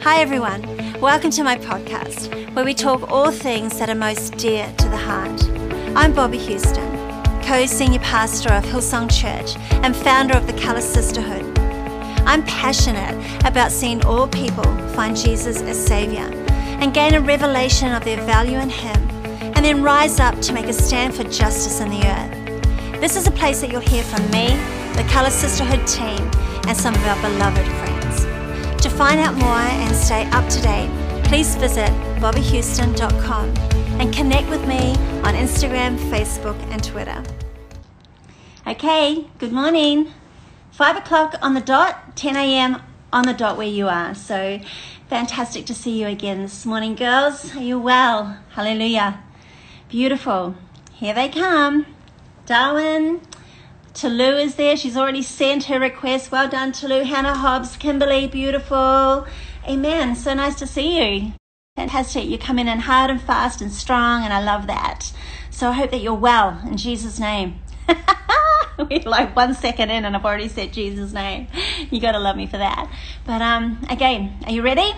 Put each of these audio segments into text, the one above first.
Hi, everyone. Welcome to my podcast, where we talk all things that are most dear to the heart. I'm Bobbie Houston, co senior pastor of Hillsong Church and founder of the Colour Sisterhood. I'm passionate about seeing all people find Jesus as Savior and gain a revelation of their value in Him, and then rise up to make a stand for justice in the earth. This is a place that you'll hear from me, the Colour Sisterhood team, and some of our beloved friends. Find out more and stay up to date, please visit bobbiehouston.com and connect with me on Instagram, Facebook, and Twitter. Okay, good morning. Five o'clock on the dot, 10 a.m. on the dot where you are. So fantastic to see you again this morning, girls. Are you well? Hallelujah. Beautiful. Here they come. Darwin, Tolu is there. She's already sent her request. Well done, Tolu. Hannah Hobbs, Kimberly, beautiful. Amen. So nice to see you. Fantastic. You're coming in hard and fast and strong, and I love that. So I hope that you're well in Jesus' name. We're like one second in, and I've already said Jesus' name. You got to love me for that. But um, again, are you ready?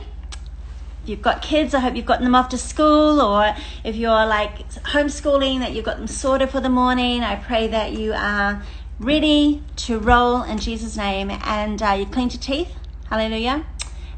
If you've got kids, I hope you've gotten them off to school, or if you're like homeschooling, that you've got them sorted for the morning. I pray that you are ready to roll in Jesus' name and uh, you cleaned your teeth. Hallelujah.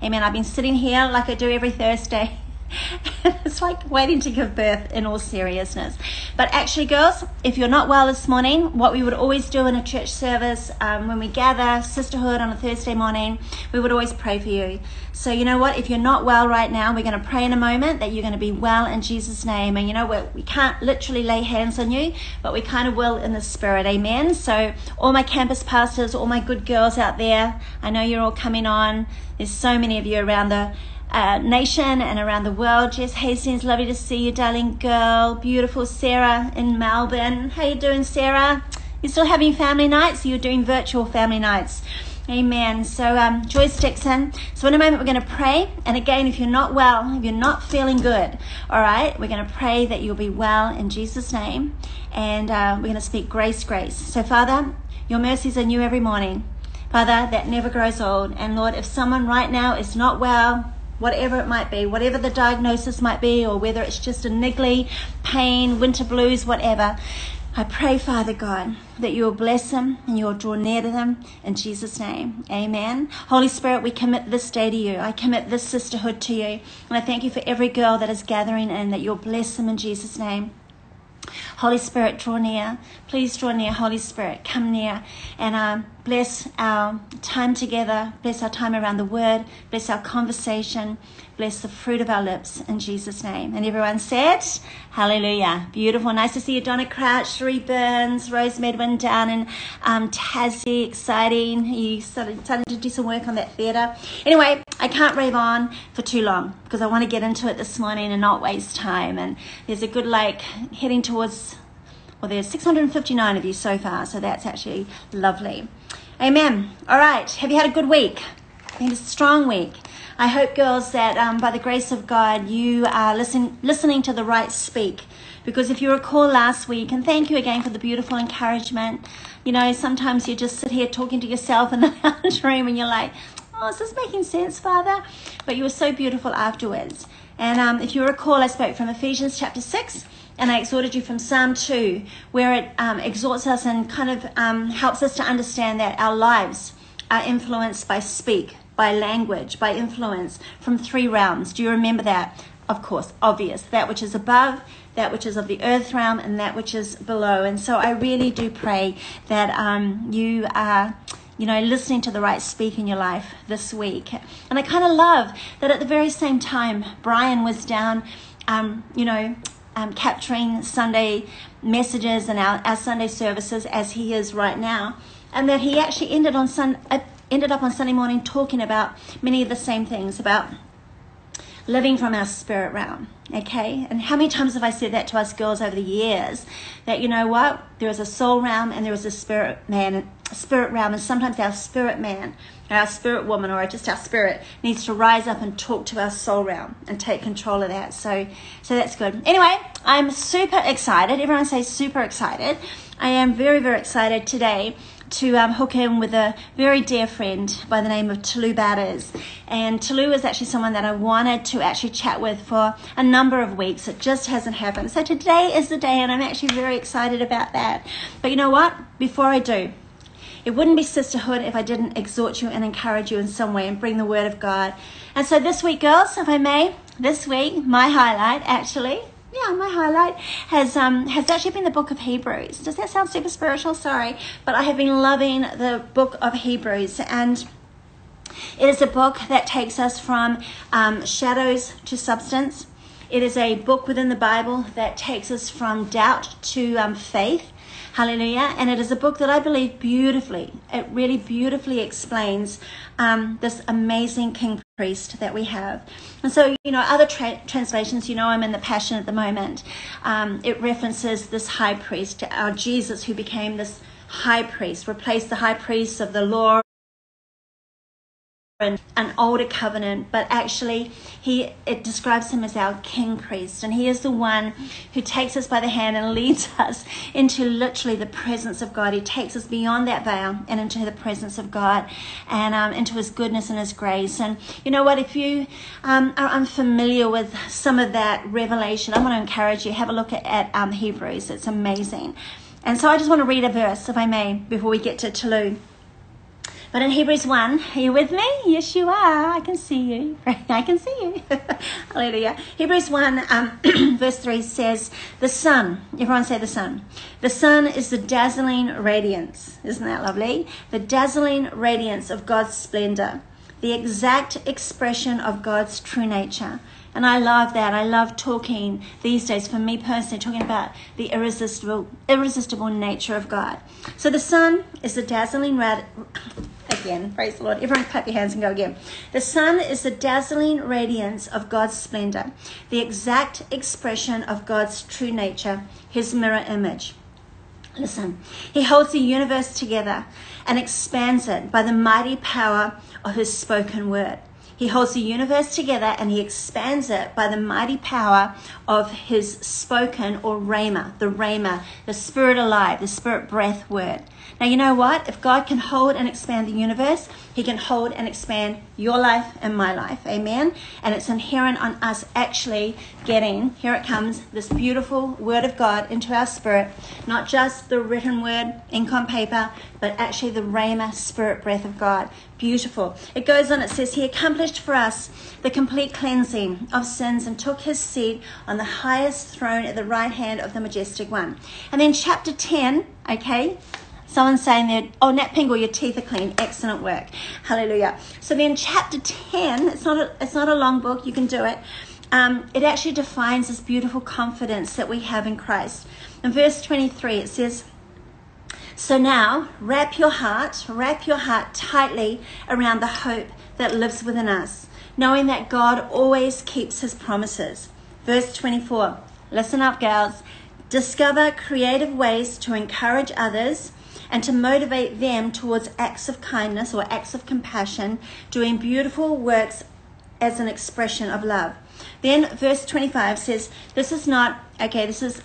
Amen. I've been sitting here like I do every Thursday. it's like waiting to give birth in all seriousness. But actually, girls, if you're not well this morning, what we would always do in a church service um, when we gather, sisterhood on a Thursday morning, we would always pray for you. So, you know what? If you're not well right now, we're going to pray in a moment that you're going to be well in Jesus' name. And you know what? We can't literally lay hands on you, but we kind of will in the spirit. Amen. So, all my campus pastors, all my good girls out there, I know you're all coming on. There's so many of you around the uh, nation and around the world. Jess Hastings, lovely to see you, darling girl. Beautiful Sarah in Melbourne. How you doing, Sarah? You still having family nights? You're doing virtual family nights. Amen. So, um, Joyce Dixon. So, in a moment, we're going to pray. And again, if you're not well, if you're not feeling good, all right, we're going to pray that you'll be well in Jesus' name. And uh, we're going to speak grace, grace. So, Father, your mercies are new every morning. Father, that never grows old. And Lord, if someone right now is not well, whatever it might be, whatever the diagnosis might be, or whether it's just a niggly pain, winter blues, whatever. I pray, Father God, that you will bless them and you will draw near to them in Jesus' name. Amen. Holy Spirit, we commit this day to you. I commit this sisterhood to you. And I thank you for every girl that is gathering in, that you'll bless them in Jesus' name. Holy Spirit, draw near. Please draw near. Holy Spirit, come near and um, bless our time together. Bless our time around the Word. Bless our conversation. Bless the fruit of our lips in Jesus' name. And everyone said, Hallelujah. Beautiful. Nice to see you, Donna Crouch, Sheree Burns, Rose Medwin down in um, Tassie. Exciting. You started, started to do some work on that theatre. Anyway, I can't rave on for too long because I want to get into it this morning and not waste time. And there's a good, like, heading towards, well, there's 659 of you so far, so that's actually lovely. Amen. All right. Have you had a good week? It's a strong week. I hope, girls, that um, by the grace of God, you are listen, listening to the right speak. Because if you recall last week, and thank you again for the beautiful encouragement, you know, sometimes you just sit here talking to yourself in the lounge room and you're like, oh, is this making sense, Father? But you were so beautiful afterwards. And um, if you recall, I spoke from Ephesians chapter 6 and I exhorted you from Psalm 2, where it um, exhorts us and kind of um, helps us to understand that our lives are influenced by speak, by language, by influence from three realms. Do you remember that? Of course, obvious. That which is above, that which is of the earth realm, and that which is below. And so I really do pray that um, you are you know, listening to the right speak in your life this week. And I kind of love that at the very same time, Brian was down, um, you know, um, capturing Sunday messages and our, our Sunday services as he is right now, and that he actually ended on Sunday, uh, ended up on Sunday morning talking about many of the same things about living from our spirit realm. Okay, and how many times have I said that to us girls over the years? That you know what, there is a soul realm and there is a spirit man, spirit realm, and sometimes our spirit man our spirit woman or just our spirit needs to rise up and talk to our soul realm and take control of that. So, so that's good. Anyway, I'm super excited. Everyone say super excited. I am very, very excited today to um, hook in with a very dear friend by the name of Tolu Badders. And Tolu is actually someone that I wanted to actually chat with for a number of weeks. It just hasn't happened. So today is the day, and I'm actually very excited about that. But you know what? Before I do, it wouldn't be sisterhood if I didn't exhort you and encourage you in some way and bring the word of God. And so this week, girls, if I may, this week, my highlight actually yeah, my highlight has um has actually been the book of Hebrews. Does that sound super spiritual? Sorry, but I have been loving the book of Hebrews, and it is a book that takes us from um, shadows to substance. It is a book within the Bible that takes us from doubt to um, faith. Hallelujah. And it is a book that I believe beautifully, it really beautifully explains um, this amazing king priest that we have. And so, you know, other tra- translations, you know, I'm in the Passion at the moment. Um, it references this high priest, our Jesus, who became this high priest, replaced the high priest of the law an older covenant, but actually he it describes him as our king priest, and he is the one who takes us by the hand and leads us into literally the presence of God. He takes us beyond that veil and into the presence of God, and um, into His goodness and His grace. And you know what? If you um, are unfamiliar with some of that revelation, I want to encourage you have a look at, at um, Hebrews. It's amazing. And so I just want to read a verse, if I may, before we get to Tolu. But in Hebrews 1, are you with me? Yes, you are. I can see you. I can see you. Hallelujah. Hebrews 1, um, verse 3 says, The son, everyone say the son. The son is the dazzling radiance. Isn't that lovely? The dazzling radiance of God's splendor, the exact expression of God's true nature. And I love that. I love talking these days, for me personally, talking about the irresistible, irresistible nature of God. So the son is the dazzling rad- again. Praise the Lord. Everyone clap your hands and go again. The son is the dazzling radiance of God's splendor, the exact expression of God's true nature, his mirror image. Listen, he holds the universe together and expands it by the mighty power of his spoken word. He holds the universe together and he expands it by the mighty power of his spoken or rhema, the rhema, the spirit alive, the spirit breath word. Now, you know what? If God can hold and expand the universe, He can hold and expand your life and my life. Amen? And it's inherent on us actually getting, here it comes, this beautiful Word of God into our spirit. Not just the written word, ink on paper, but actually the Rhema spirit breath of God. Beautiful. It goes on, it says, He accomplished for us the complete cleansing of sins and took His seat on the highest throne at the right hand of the majestic one. And then chapter 10, okay? Someone's saying there, oh, Nat Pingle, your teeth are clean. Excellent work. Hallelujah. So then chapter 10, it's not a, it's not a long book, you can do it. Um, it actually defines this beautiful confidence that we have in Christ. In verse 23, it says, So now wrap your heart, wrap your heart tightly around the hope that lives within us, knowing that God always keeps his promises. Verse 24, listen up, girls. Discover creative ways to encourage others and to motivate them towards acts of kindness or acts of compassion, doing beautiful works as an expression of love. Then verse 25 says, This is not, okay, this is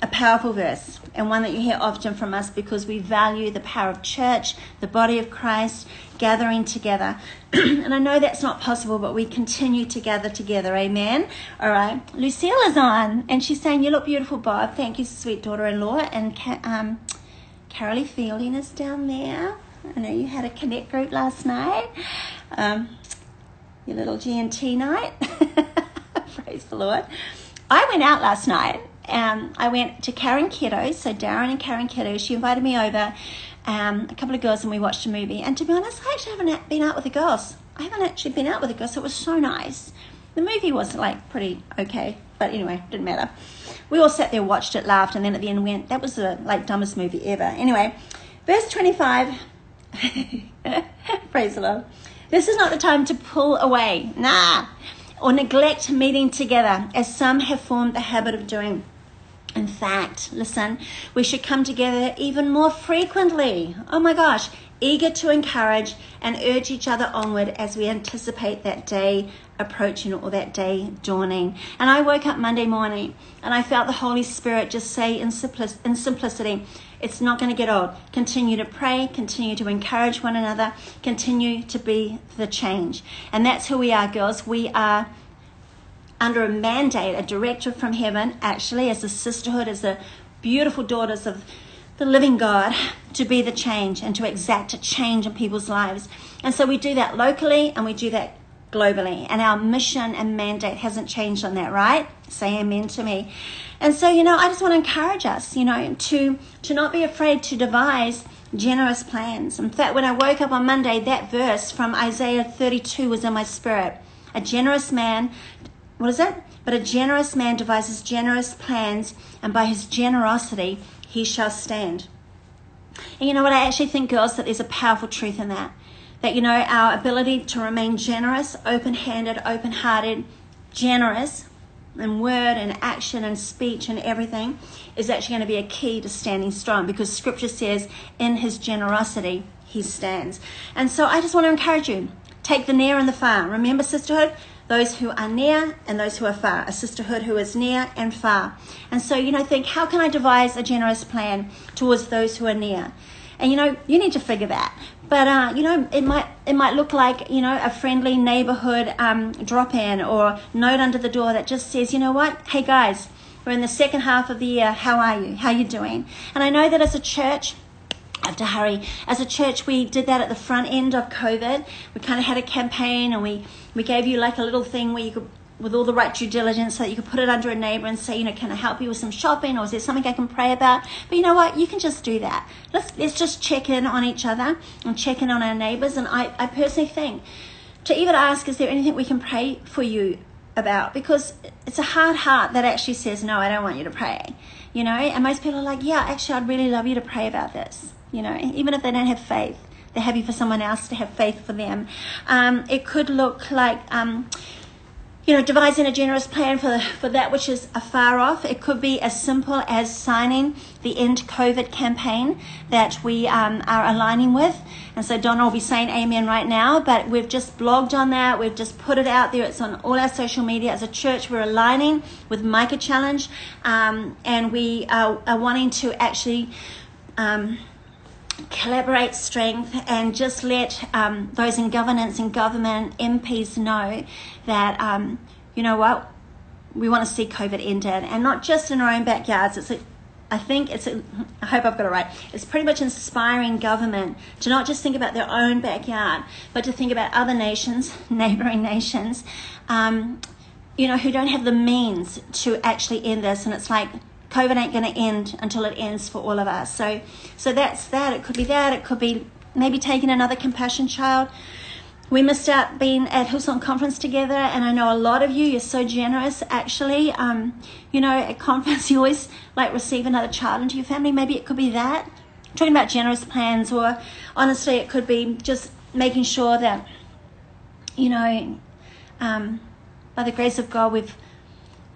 a powerful verse and one that you hear often from us because we value the power of church, the body of Christ, gathering together. and I know that's not possible, but we continue to gather together. Amen. All right. Lucille is on and she's saying, You look beautiful, Bob. Thank you, sweet daughter in law. And um, Carolee Fielding is down there. I know you had a connect group last night. Um, your little GNT night. Praise the Lord. I went out last night and I went to Karen Kiddo. So Darren and Karen Kiddo, she invited me over, um, a couple of girls, and we watched a movie. And to be honest, I actually haven't been out with the girls. I haven't actually been out with the girls. So it was so nice. The movie was like pretty okay, but anyway, didn't matter. We all sat there, watched it, laughed, and then at the end went, that was the like dumbest movie ever. Anyway, verse 25. Praise the Lord. This is not the time to pull away, nah, or neglect meeting together, as some have formed the habit of doing. In fact, listen, we should come together even more frequently. Oh my gosh, eager to encourage and urge each other onward as we anticipate that day approaching or that day dawning. And I woke up Monday morning and I felt the Holy Spirit just say in, simplicity, It's not going to get old. Continue to pray, continue to encourage one another, continue to be the change. And that's who we are, girls. We are under a mandate, a directive from heaven, actually, as a sisterhood, as the beautiful daughters of the living God, to be the change and to exact a change in people's lives. And so we do that locally and we do that globally. And our mission and mandate hasn't changed on that, right? Say amen to me. And so, you know, I just want to encourage us, you know, to to not be afraid to devise generous plans. In fact, when I woke up on Monday, that verse from Isaiah 32 was in my spirit. A generous man, what is it? But a generous man devises generous plans, and by his generosity he shall stand. And you know what? I actually think, girls, that there's a powerful truth in that. That, you know, our ability to remain generous, open handed, open hearted, generous in word and action and speech and everything is actually going to be a key to standing strong because scripture says, in his generosity, he stands. And so I just want to encourage you take the near and the far. Remember, sisterhood? Those who are near and those who are far. A sisterhood who is near and far. And so, you know, think, how can I devise a generous plan towards those who are near? And you know, you need to figure that. But uh, you know, it might it might look like you know a friendly neighborhood um, drop in or note under the door that just says, you know what, hey guys, we're in the second half of the year. How are you? How are you doing? And I know that as a church, I have to hurry. As a church, we did that at the front end of COVID. We kind of had a campaign, and we we gave you like a little thing where you could with all the right due diligence so that you could put it under a neighbor and say, you know, can I help you with some shopping or is there something I can pray about? But you know what? You can just do that. Let's, let's just check in on each other and check in on our neighbors. And I, I personally think to even ask, is there anything we can pray for you about? Because it's a hard heart that actually says, no, I don't want you to pray. You know, and most people are like, yeah, actually, I'd really love you to pray about this. You know, even if they don't have faith, they're happy for someone else to have faith for them. Um, it could look like, um, you know, devising a generous plan for, for that which is afar off. It could be as simple as signing the End COVID campaign that we um, are aligning with. And so Donna will be saying amen right now, but we've just blogged on that. We've just put it out there. It's on all our social media. As a church, we're aligning with Micah Challenge, um, and we are, are, wanting to actually. Um, collaborate strength and just let um, those in governance and government MPs know that, um, you know what, we want to see COVID ended and not just in our own backyards. It's a, I think it's, a, I hope I've got it right. It's pretty much inspiring government to not just think about their own backyard, but to think about other nations, neighboring nations, um, you know, who don't have the means to actually end this. And it's like, COVID ain't going to end until it ends for all of us. So, so that's that. It could be that. It could be maybe taking another compassion child. We missed out being at Hillsong Conference together, and I know a lot of you. You're so generous, actually. Um, you know, at conference you always like receive another child into your family. Maybe it could be that. Talking about generous plans, or honestly, it could be just making sure that, you know, um, by the grace of God, we've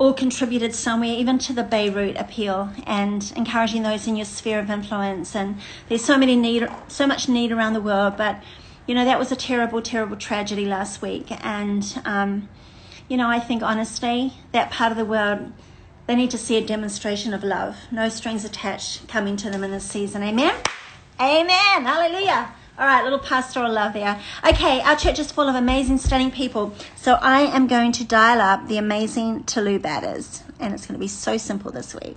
all contributed somewhere, even to the Beirut appeal and encouraging those in your sphere of influence. And there's so many need, so much need around the world. But you know that was a terrible, terrible tragedy last week. And um, you know, I think honestly, that part of the world, they need to see a demonstration of love, no strings attached, coming to them in this season. Amen. Amen. Hallelujah. All right, little pastoral love there. Okay, our church is full of amazing, stunning people. So I am going to dial up the amazing Tolu Badders, and it's going to be so simple this week.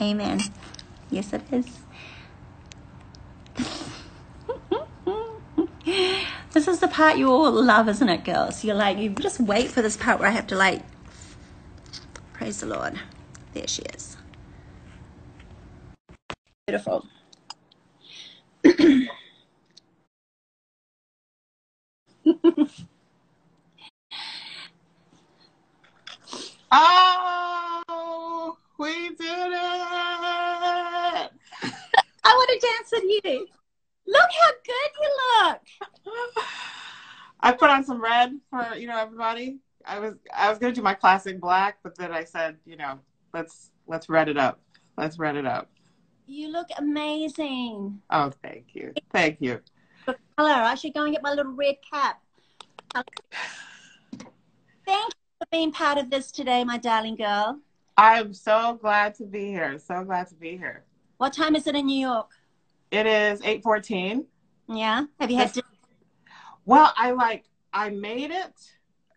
Amen. Yes, it is. this is the part you all love, isn't it, girls? You're like, you just wait for this part where I have to, like, praise the Lord. There she is. Beautiful. oh, we did it! I want to dance with you. Look how good you look. I put on some red for you know everybody. I was I was gonna do my classic black, but then I said, you know, let's let's red it up. Let's red it up. You look amazing. Oh, thank you, thank you. Color. I should go and get my little red cap. Thank you for being part of this today, my darling girl. I'm so glad to be here. So glad to be here. What time is it in New York? It is 8:14. Yeah. Have you had? Dinner? Well, I like I made it,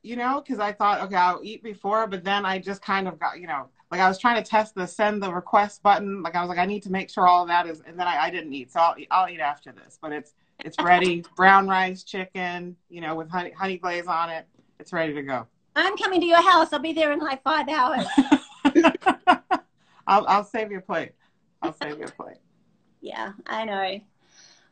you know, because I thought, okay, I'll eat before, but then I just kind of got, you know, like I was trying to test the send the request button. Like I was like, I need to make sure all of that is, and then I, I didn't eat, so I'll I'll eat after this. But it's it's ready, brown rice, chicken, you know, with honey honey glaze on it. It's ready to go. I'm coming to your house. I'll be there in like five hours. I'll I'll save your plate. I'll save your plate. Yeah, I know.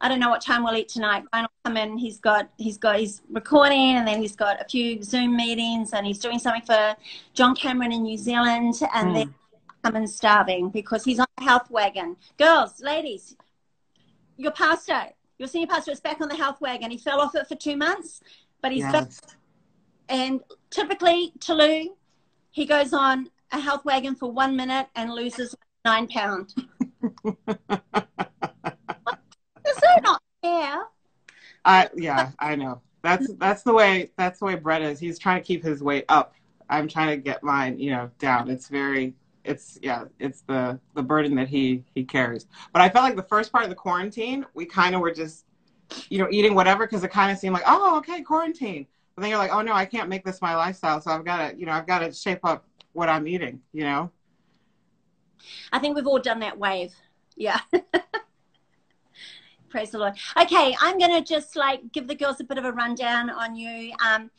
I don't know what time we'll eat tonight. Brian will come in. He's got he's got he's recording, and then he's got a few Zoom meetings, and he's doing something for John Cameron in New Zealand, and mm. then come in starving because he's on the health wagon. Girls, ladies, your pastor, your senior pastor, is back on the health wagon. He fell off it for two months, but he's yes. back. And typically, Tolu, he goes on a health wagon for one minute and loses nine pounds. Is that not fair? I yeah, I know. That's that's the way that's the way Brett is. He's trying to keep his weight up. I'm trying to get mine, you know, down. It's very it's yeah, it's the the burden that he he carries. But I felt like the first part of the quarantine, we kind of were just you know, eating whatever because it kind of seemed like, oh, okay, quarantine. But then you're like, oh no, I can't make this my lifestyle, so I've got to, you know, I've got to shape up what I'm eating, you know. I think we've all done that wave. Yeah. Praise the Lord. Okay, I'm going to just like give the girls a bit of a rundown on you. Um,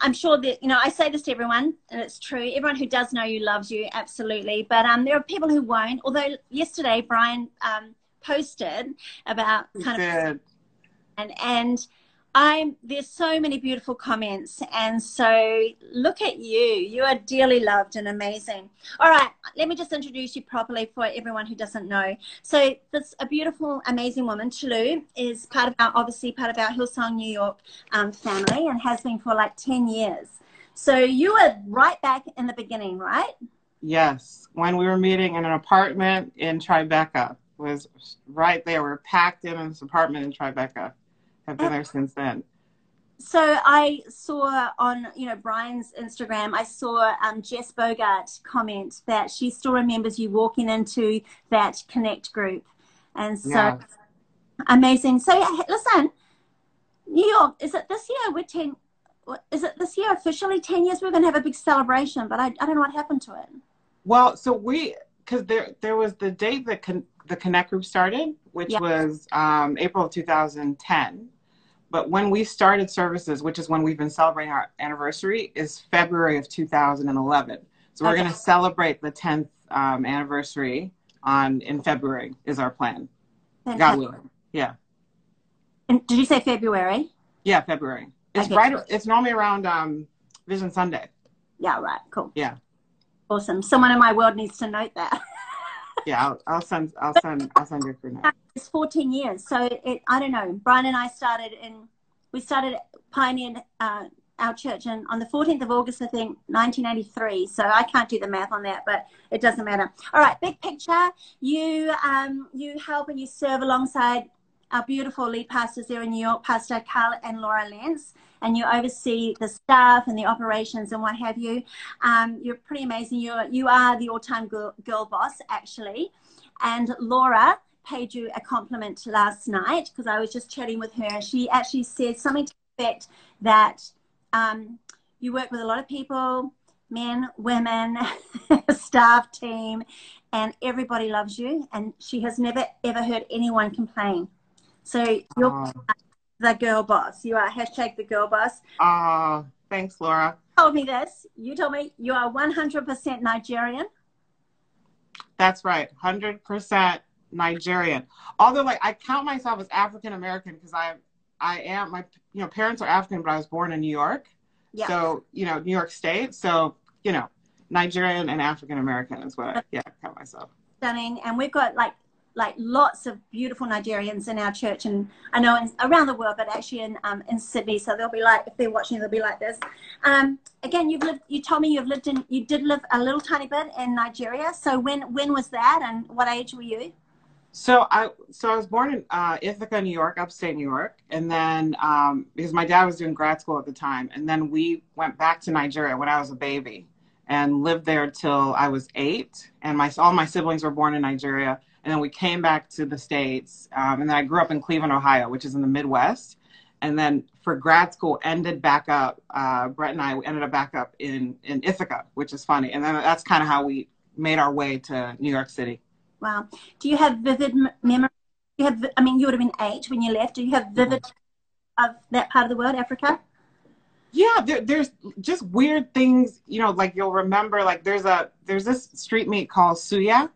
I'm sure that, you know, I say this to everyone, and it's true. Everyone who does know you loves you, absolutely. But um, there are people who won't. Although yesterday, Brian um, posted about kind of. And, and I'm there's so many beautiful comments, and so look at you. You are dearly loved and amazing. All right, let me just introduce you properly for everyone who doesn't know. So this a beautiful, amazing woman, Tolu, is part of our obviously part of our Hillsong New York um, family, and has been for like ten years. So you were right back in the beginning, right? Yes, when we were meeting in an apartment in Tribeca, was right there. We we're packed in this apartment in Tribeca have been there since then. So I saw on you know Brian's Instagram, I saw um, Jess Bogart comment that she still remembers you walking into that Connect group, and so yeah. amazing. So listen, New York, is it this year? We're ten. Is it this year officially ten years? We're going to have a big celebration, but I, I don't know what happened to it. Well, so we because there there was the date that con- the Connect group started, which yeah. was um, April of 2010 but when we started services, which is when we've been celebrating our anniversary, is February of 2011. So we're okay. going to celebrate the 10th um, anniversary on in February is our plan. Fantastic. God willing. Yeah. And did you say February? Yeah, February. It's okay. right. It's normally around um, Vision Sunday. Yeah. Right. Cool. Yeah. Awesome. Someone in my world needs to note that. yeah, I'll, I'll, send. I'll send. I'll send you now. It's 14 years, so it. I don't know. Brian and I started in. We started pioneered uh, our church and on the 14th of August, I think, 1983. So I can't do the math on that, but it doesn't matter. All right, big picture. You um, you help and you serve alongside our beautiful lead pastors there in New York, Pastor Carl and Laura Lentz and you oversee the staff and the operations and what have you. Um, you're pretty amazing. You're, you are the all-time girl, girl boss, actually. And Laura paid you a compliment last night because I was just chatting with her. She actually said something to the effect that um, you work with a lot of people, men, women, staff team, and everybody loves you. And she has never, ever heard anyone complain. So you're the girl boss. You are hashtag the girl boss. Ah, uh, thanks, Laura. You told me this. You told me you are 100% Nigerian. That's right, 100% Nigerian. Although, like, I count myself as African American because I, I am my, you know, parents are African, but I was born in New York. Yeah. So you know, New York State. So you know, Nigerian and African American is what I yeah count myself. Stunning, and we've got like like lots of beautiful Nigerians in our church, and I know in, around the world, but actually in um, in Sydney. So they'll be like, if they're watching, they'll be like this. Um, again, you've lived. You told me you've lived in. You did live a little tiny bit in Nigeria. So when when was that, and what age were you? So I so I was born in uh, Ithaca, New York, upstate New York, and then um, because my dad was doing grad school at the time, and then we went back to Nigeria when I was a baby, and lived there till I was eight, and my all my siblings were born in Nigeria and then we came back to the states. Um, and then I grew up in Cleveland, Ohio, which is in the Midwest. And then for grad school, ended back up. Uh, Brett and I ended up back up in in Ithaca, which is funny. And then that's kind of how we made our way to New York City. Wow. Do you have vivid memories You have, I mean, you would have been eight when you left. Do you have vivid of that part of the world, Africa? Yeah, there, there's just weird things, you know, like you'll remember, like there's a, there's this street meat called suya.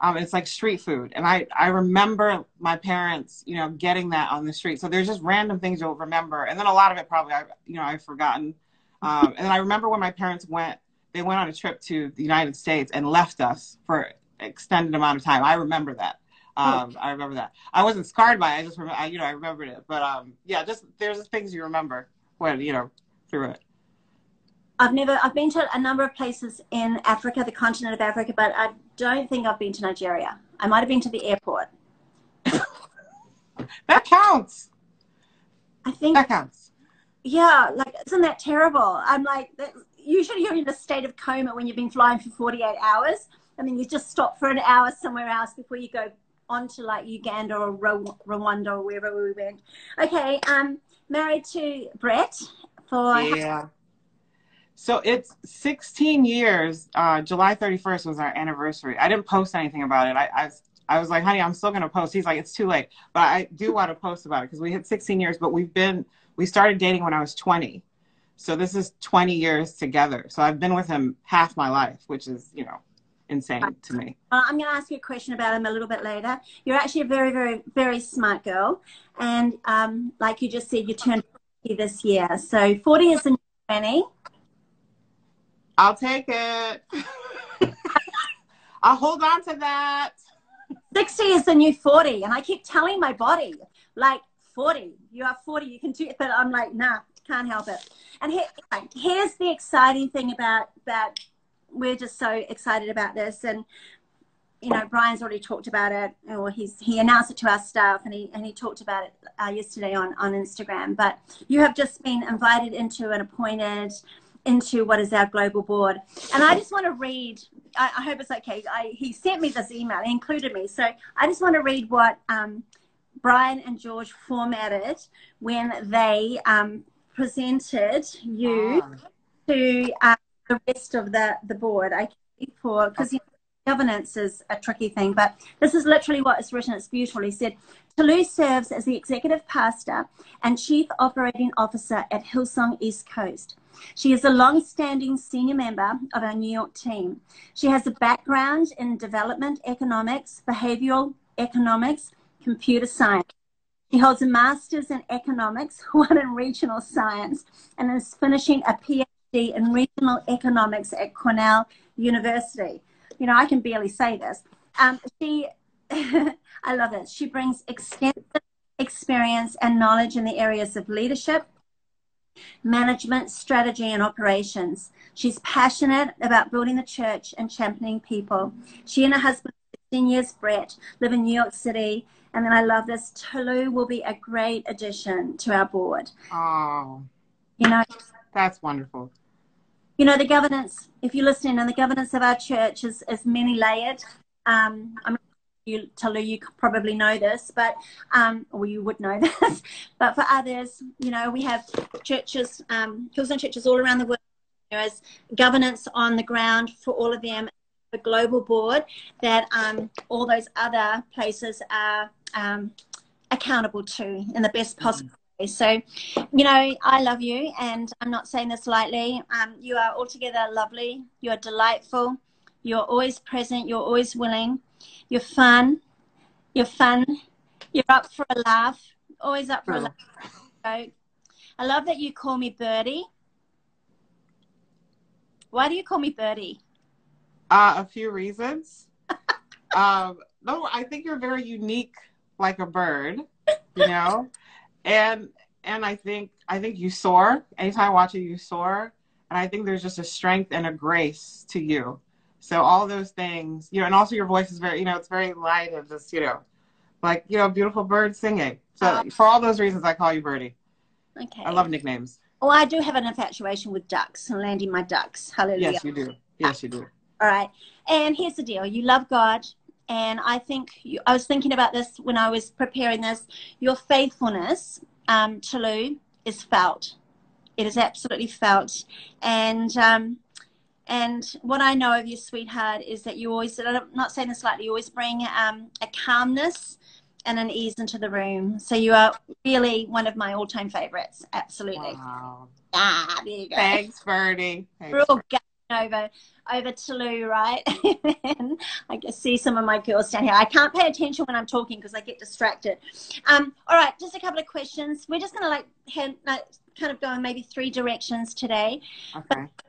Um, it's like street food. And I, I remember my parents, you know, getting that on the street. So there's just random things you'll remember. And then a lot of it probably, I, you know, I've forgotten. Um, and then I remember when my parents went, they went on a trip to the United States and left us for extended amount of time. I remember that. Um, I remember that. I wasn't scarred by it. I just remember, I, you know, I remembered it. But um, yeah, just there's things you remember when you know through it. I've never. I've been to a number of places in Africa, the continent of Africa, but I don't think I've been to Nigeria. I might have been to the airport. that counts. I think that counts. Yeah, like isn't that terrible? I'm like, usually you're in a state of coma when you've been flying for 48 hours, and then you just stop for an hour somewhere else before you go on to like Uganda or Rwanda or wherever we went. Okay, um, married to Brett for yeah. So it's 16 years. Uh, July 31st was our anniversary. I didn't post anything about it. I, I, I was like, honey, I'm still going to post. He's like, it's too late. But I do want to post about it because we hit 16 years, but we've been, we started dating when I was 20. So this is 20 years together. So I've been with him half my life, which is, you know, insane to me. Uh, I'm going to ask you a question about him a little bit later. You're actually a very, very, very smart girl. And um, like you just said, you turned 40 this year. So 40 is a new 20. I'll take it. I'll hold on to that. 60 is the new 40. And I keep telling my body, like, 40, you are 40, you can do it. But I'm like, nah, can't help it. And here, here's the exciting thing about that. We're just so excited about this. And, you know, Brian's already talked about it, or he's he announced it to our staff, and he and he talked about it uh, yesterday on on Instagram. But you have just been invited into and appointed into what is our global board. And I just want to read, I, I hope it's okay. I, he sent me this email, he included me. So I just want to read what um, Brian and George formatted when they um, presented you ah. to uh, the rest of the, the board. I for because you know, governance is a tricky thing, but this is literally what is written. It's beautiful. He said, Toulouse serves as the executive pastor and chief operating officer at Hillsong East Coast. She is a long-standing senior member of our New York team. She has a background in development economics, behavioral economics, computer science. She holds a master's in economics, one in regional science, and is finishing a PhD in regional economics at Cornell University. You know, I can barely say this. Um, she, I love it. She brings extensive experience and knowledge in the areas of leadership, management, strategy, and operations. She's passionate about building the church and championing people. She and her husband, 16 years, Brett, live in New York City. And then I love this. Tolu will be a great addition to our board. Oh, you know, that's wonderful. You know, the governance, if you're listening, and the governance of our church is, is many layered. Um, I'm you, Tolu, you probably know this, but um, or you would know this. but for others, you know, we have churches, um, Hillsong churches all around the world. There is governance on the ground for all of them, the global board that um, all those other places are um, accountable to in the best possible way. So, you know, I love you, and I'm not saying this lightly. Um, you are altogether lovely. You are delightful. You're always present. You're always willing. You're fun. You're fun. You're up for a laugh. Always up for oh. a laugh. I love that you call me Birdie. Why do you call me Birdie? Uh, a few reasons. um, no, I think you're very unique, like a bird. You know, and and I think I think you soar. Anytime I watch you, you soar, and I think there's just a strength and a grace to you. So all those things, you know, and also your voice is very, you know, it's very light and just, you know, like, you know, beautiful bird singing. So um, for all those reasons, I call you Birdie. Okay. I love nicknames. Well, I do have an infatuation with ducks and landing my ducks. Hallelujah. Yes, you do. Yes, you do. All right. And here's the deal. You love God. and I think you, I was thinking about this when I was preparing this. Your faithfulness, um, Tolu, is felt. It is absolutely felt, and um, and what I know of you, sweetheart, is that you always, I'm not saying this lightly, you always bring um, a calmness and an ease into the room. So you are really one of my all-time favorites. Absolutely. Wow. Ah, there you go. Thanks. Thanks, We're all going over over to Lou, right? and I can see some of my girls down here. I can't pay attention when I'm talking because I get distracted. Um, all right, just a couple of questions. We're just going to like, like kind of go in maybe three directions today. Okay. But,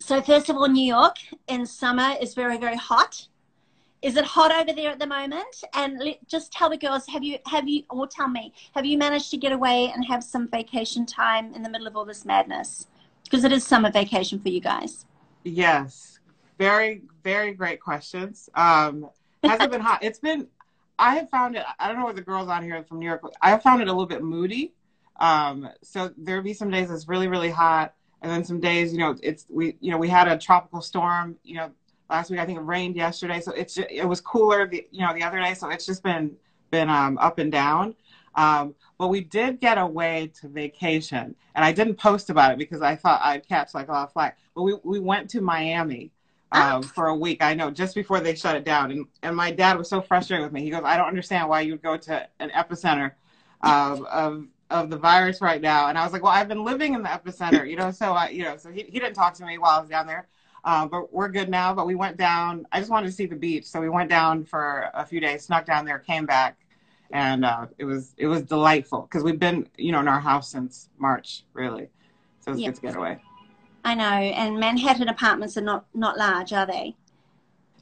so first of all, New York in summer is very, very hot. Is it hot over there at the moment? And just tell the girls, have you, have you, or tell me, have you managed to get away and have some vacation time in the middle of all this madness? Because it is summer vacation for you guys. Yes, very, very great questions. Um, has it been hot? It's been. I have found it. I don't know what the girls on here from New York. I have found it a little bit moody. Um, so there'll be some days it's really, really hot, and then some days, you know, it's we, you know, we had a tropical storm. You know, last week I think it rained yesterday, so it's it was cooler. The you know the other day, so it's just been been um, up and down. Um, but we did get away to vacation, and I didn't post about it because I thought I'd catch like a lot of flack. But we, we went to Miami um, for a week. I know just before they shut it down, and and my dad was so frustrated with me. He goes, "I don't understand why you would go to an epicenter of of of the virus right now." And I was like, "Well, I've been living in the epicenter, you know." So I, you know, so he he didn't talk to me while I was down there. Um, but we're good now. But we went down. I just wanted to see the beach, so we went down for a few days, snuck down there, came back, and uh, it was it was delightful because we've been you know in our house since March really, so it's yep. good to get away. I know, and Manhattan apartments are not not large, are they?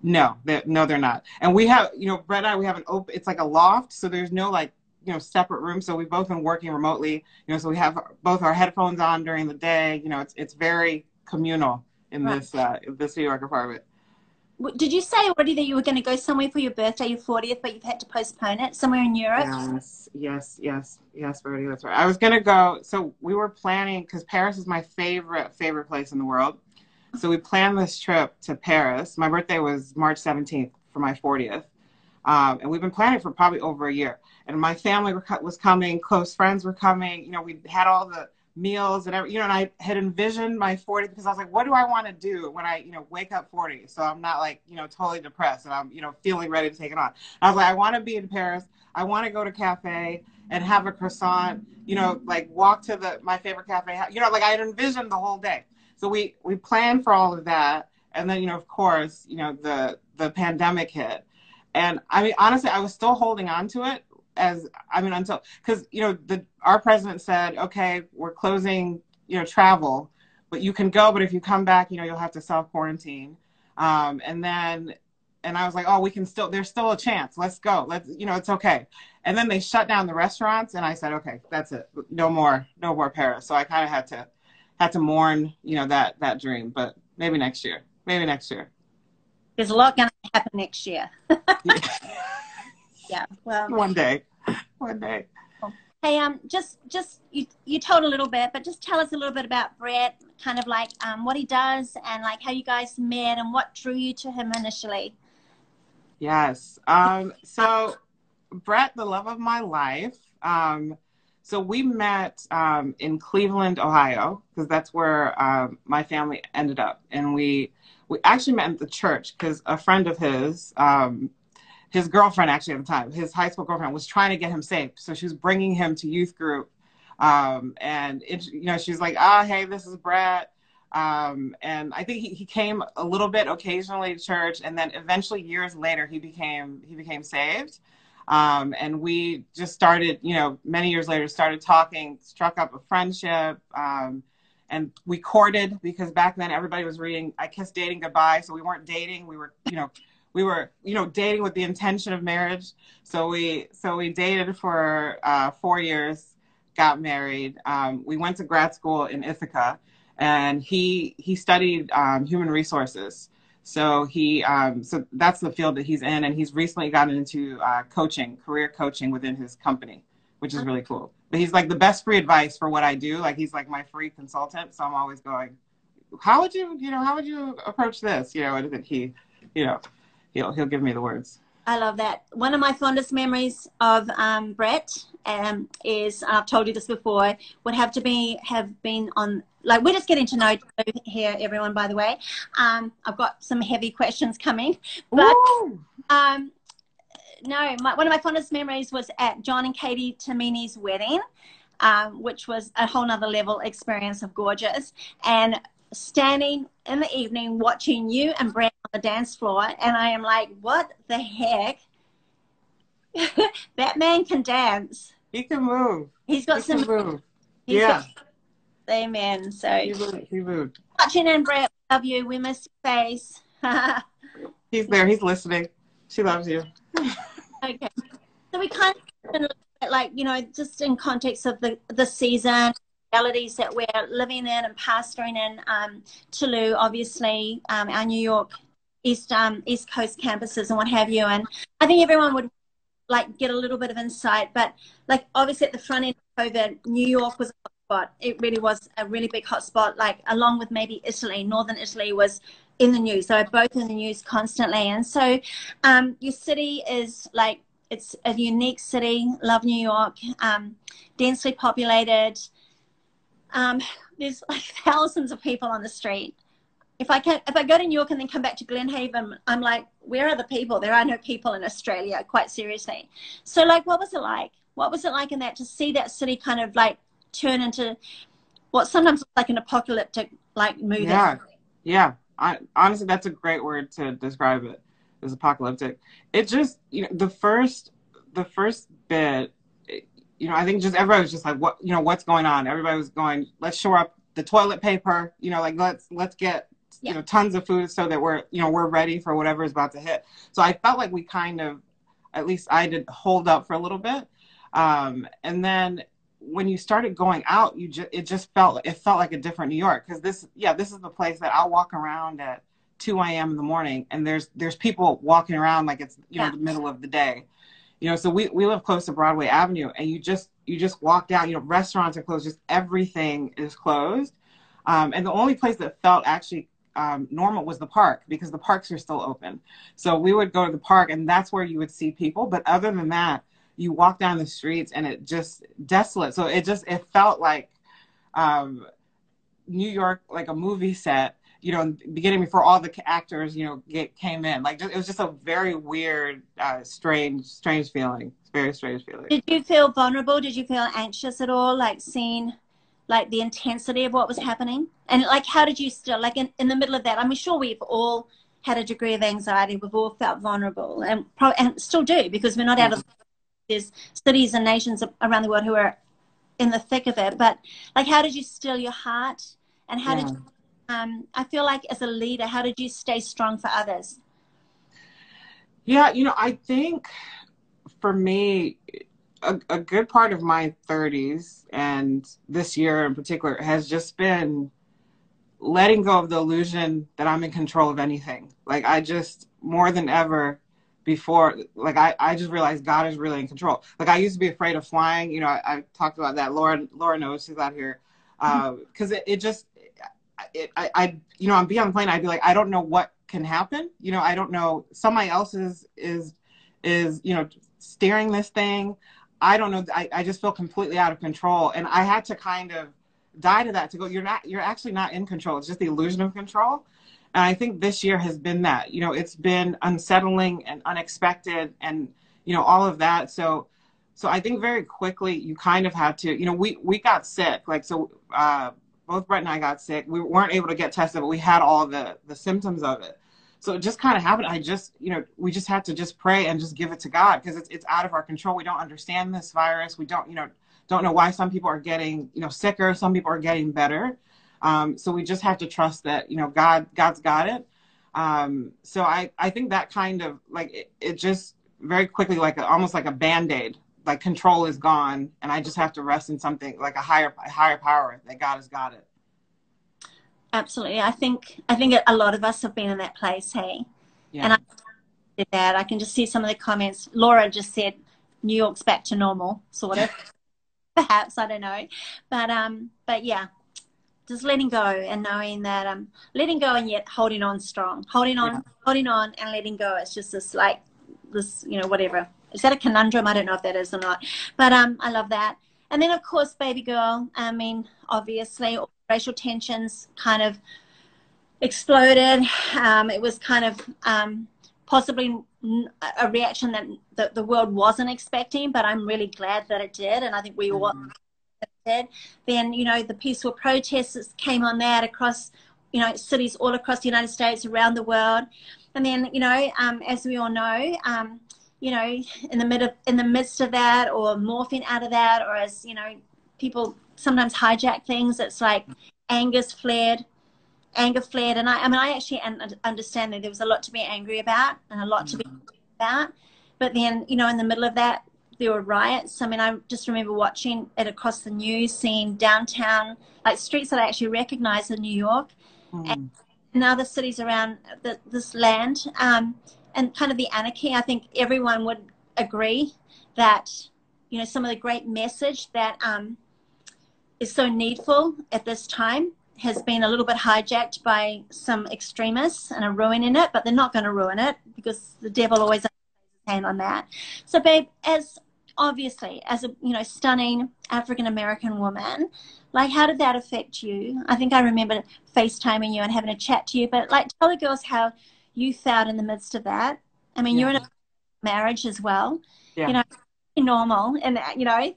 No, they're, no, they're not. And we have you know Brett and I we have an open. It's like a loft, so there's no like you know separate rooms. So we've both been working remotely. You know, so we have both our headphones on during the day. You know, it's it's very communal in right. this uh, this New York apartment. Did you say already that you were going to go somewhere for your birthday, your 40th, but you've had to postpone it somewhere in Europe? Yes, yes, yes, yes, Birdie, that's right. I was going to go. So we were planning because Paris is my favorite, favorite place in the world. So we planned this trip to Paris. My birthday was March 17th for my 40th. Um, and we've been planning for probably over a year. And my family was coming, close friends were coming. You know, we had all the meals and every, you know, and I had envisioned my 40 because I was like, what do I want to do when I, you know, wake up 40? So I'm not like, you know, totally depressed and I'm, you know, feeling ready to take it on. I was like, I want to be in Paris. I want to go to cafe and have a croissant, you know, like walk to the, my favorite cafe, you know, like I had envisioned the whole day. So we, we planned for all of that. And then, you know, of course, you know, the, the pandemic hit. And I mean, honestly, I was still holding on to it as I mean until because you know the our president said okay we're closing you know travel but you can go but if you come back you know you'll have to self quarantine um, and then and I was like oh we can still there's still a chance. Let's go. Let's you know it's okay. And then they shut down the restaurants and I said okay that's it. No more no more Paris. So I kind of had to had to mourn you know that that dream but maybe next year maybe next year. There's a lot going to happen next year? Yeah well. One day one day. Hey, um, just just you you told a little bit, but just tell us a little bit about Brett, kind of like um, what he does and like how you guys met and what drew you to him initially. Yes. Um, so Brett, the love of my life. Um, so we met um, in Cleveland, Ohio, because that's where um, my family ended up, and we we actually met at the church because a friend of his um, his girlfriend actually at the time, his high school girlfriend was trying to get him saved. So she was bringing him to youth group. Um, and it, you know, she's like, ah, oh, hey, this is Brett. Um, and I think he, he came a little bit occasionally to church. And then eventually years later, he became, he became saved. Um, and we just started, you know, many years later, started talking, struck up a friendship. Um, and we courted because back then everybody was reading I Kissed Dating Goodbye. So we weren't dating. We were, you know, we were you know dating with the intention of marriage. So we so we dated for uh, four years got married. Um, we went to grad school in ithaca and he he studied um, human resources. So he um, so that's the field that he's in and he's recently gotten into uh, coaching career coaching within his company which is really cool. But he's like the best free advice for what i do. Like he's like my free consultant. So i'm always going how would you you know how would you approach this? You know and he you know he'll he'll give me the words. I love that. One of my fondest memories of um, Brett um, is I've told you this before. Would have to be have been on like we're just getting to know here, everyone. By the way, um, I've got some heavy questions coming, but um, no, my, one of my fondest memories was at John and Katie Tamini's wedding, um, which was a whole nother level experience of gorgeous and standing in the evening watching you and Brett on the dance floor, and I am like, what the heck? that man can dance. He can move. He's got he some. move. yeah. Got, amen. So he moved. He moved. Watching and Brett, love you. We miss your face. he's there. He's listening. She loves you. okay. So we kind of like you know just in context of the the season realities that we're living in and pastoring in um, obviously, um, our New York East um, East Coast campuses and what have you. And I think everyone would like get a little bit of insight. But like obviously at the front end of COVID, New York was a hotspot. It really was a really big hotspot. Like along with maybe Italy, Northern Italy was in the news. So both in the news constantly. And so um, your city is like it's a unique city. Love New York. Um, densely populated um, there's like thousands of people on the street. If I can, if I go to New York and then come back to Glenhaven, I'm like, where are the people? There are no people in Australia, quite seriously. So, like, what was it like? What was it like in that to see that city kind of like turn into what sometimes like an apocalyptic like movie? Yeah, yeah. I, honestly, that's a great word to describe it. As apocalyptic. It just, you know, the first, the first bit you know, I think just everybody was just like, what, you know, what's going on? Everybody was going, let's shore up the toilet paper, you know, like let's let's get yeah. you know tons of food so that we're you know we're ready for whatever is about to hit. So I felt like we kind of, at least I did hold up for a little bit, um, and then when you started going out, you just it just felt it felt like a different New York because this yeah this is the place that I'll walk around at 2 a.m. in the morning and there's there's people walking around like it's you know yeah. the middle of the day you know so we, we live close to broadway avenue and you just you just walk down you know restaurants are closed just everything is closed. Um, and the only place that felt actually um, normal was the park because the parks are still open. So we would go to the park and that's where you would see people. But other than that you walk down the streets and it just desolate. So it just it felt like um, new york like a movie set you know, beginning before all the actors, you know, get, came in. Like it was just a very weird, uh, strange, strange feeling. Very strange feeling. Did you feel vulnerable? Did you feel anxious at all? Like seeing, like the intensity of what was happening, and like how did you still, like in, in the middle of that? I'm sure we've all had a degree of anxiety. We've all felt vulnerable, and probably and still do because we're not out of. There's cities and nations around the world who are in the thick of it. But like, how did you still your heart, and how yeah. did you um, I feel like as a leader, how did you stay strong for others? Yeah, you know, I think for me, a, a good part of my 30s and this year in particular has just been letting go of the illusion that I'm in control of anything. Like I just more than ever before, like I, I just realized God is really in control. Like I used to be afraid of flying. You know, I, I talked about that. Laura, Laura knows she's out here because uh, it, it just it, I, I, you know, on the plane. I'd be like, I don't know what can happen. You know, I don't know. Somebody else is is is you know steering this thing. I don't know. I, I just feel completely out of control, and I had to kind of die to that to go. You're not. You're actually not in control. It's just the illusion of control. And I think this year has been that. You know, it's been unsettling and unexpected, and you know all of that. So so I think very quickly you kind of had to. You know, we we got sick. Like so. Uh, both Brett and I got sick. We weren't able to get tested, but we had all the the symptoms of it. So it just kind of happened. I just, you know, we just had to just pray and just give it to God because it's it's out of our control. We don't understand this virus. We don't, you know, don't know why some people are getting, you know, sicker. Some people are getting better. Um, so we just have to trust that, you know, God God's got it. Um, so I I think that kind of like it, it just very quickly like almost like a band aid like control is gone and I just have to rest in something like a higher a higher power that God has got it. Absolutely. I think I think a lot of us have been in that place, hey. Yeah. And I did that. I can just see some of the comments. Laura just said New York's back to normal, sort of. Perhaps, I don't know. But um but yeah. just letting go and knowing that um letting go and yet holding on strong holding on yeah. holding on and letting go it's just this like this you know whatever is that a conundrum? I don't know if that is or not. But um i love that. And then of course baby girl. I mean obviously racial tensions kind of exploded. Um it was kind of um possibly a reaction that the, the world wasn't expecting but i'm really glad that it did and i think we all mm-hmm. did. Then, you know, the peaceful protests came on that across, you know, cities all across the United States, around the world. And then, you know, um, as we all know, um, you know, in the mid of, in the midst of that, or morphing out of that, or as you know, people sometimes hijack things. It's like anger's flared, anger flared, and I, I mean, I actually understand that there was a lot to be angry about and a lot to be mm-hmm. about. But then, you know, in the middle of that, there were riots. I mean, I just remember watching it across the news, seeing downtown, like streets that I actually recognized in New York mm. and in other cities around the, this land, um, and kind of the anarchy. I think everyone would agree that, you know, some of the great message that um, is so needful at this time has been a little bit hijacked by some extremists and are ruining it, but they're not going to ruin it because the devil always has his hand on that. So, babe, as obviously as a you know stunning african american woman like how did that affect you i think i remember facetiming you and having a chat to you but like tell the girls how you felt in the midst of that. I mean yeah. you're in a marriage as well. Yeah. you know normal. And you know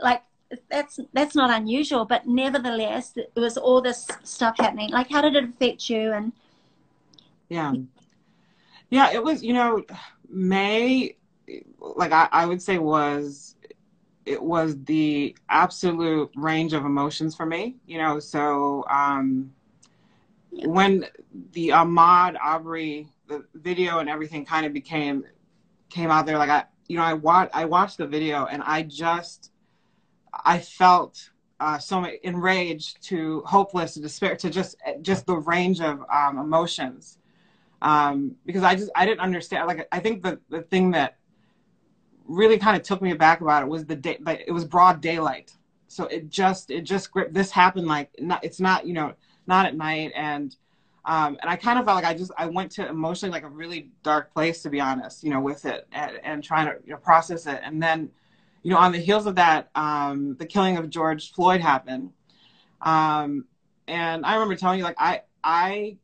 like that's that's not unusual but nevertheless it was all this stuff happening. Like how did it affect you? And yeah. Yeah it was you know may like I, I would say was it was the absolute range of emotions for me you know. So um when the Ahmaud Arbery the video and everything kind of became came out there like i you know i watched i watched the video and i just i felt uh, so enraged to hopeless to despair to just just the range of um, emotions um, because i just i didn't understand like i think the the thing that really kind of took me aback about it was the day, but it was broad daylight. So it just, it just gripped, this happened like, not, it's not, you know, not at night. And, um, and I kind of felt like I just, I went to emotionally like a really dark place, to be honest, you know, with it and, and trying to you know, process it. And then, you know, on the heels of that, um, the killing of George Floyd happened. Um, and I remember telling you, like, I, I,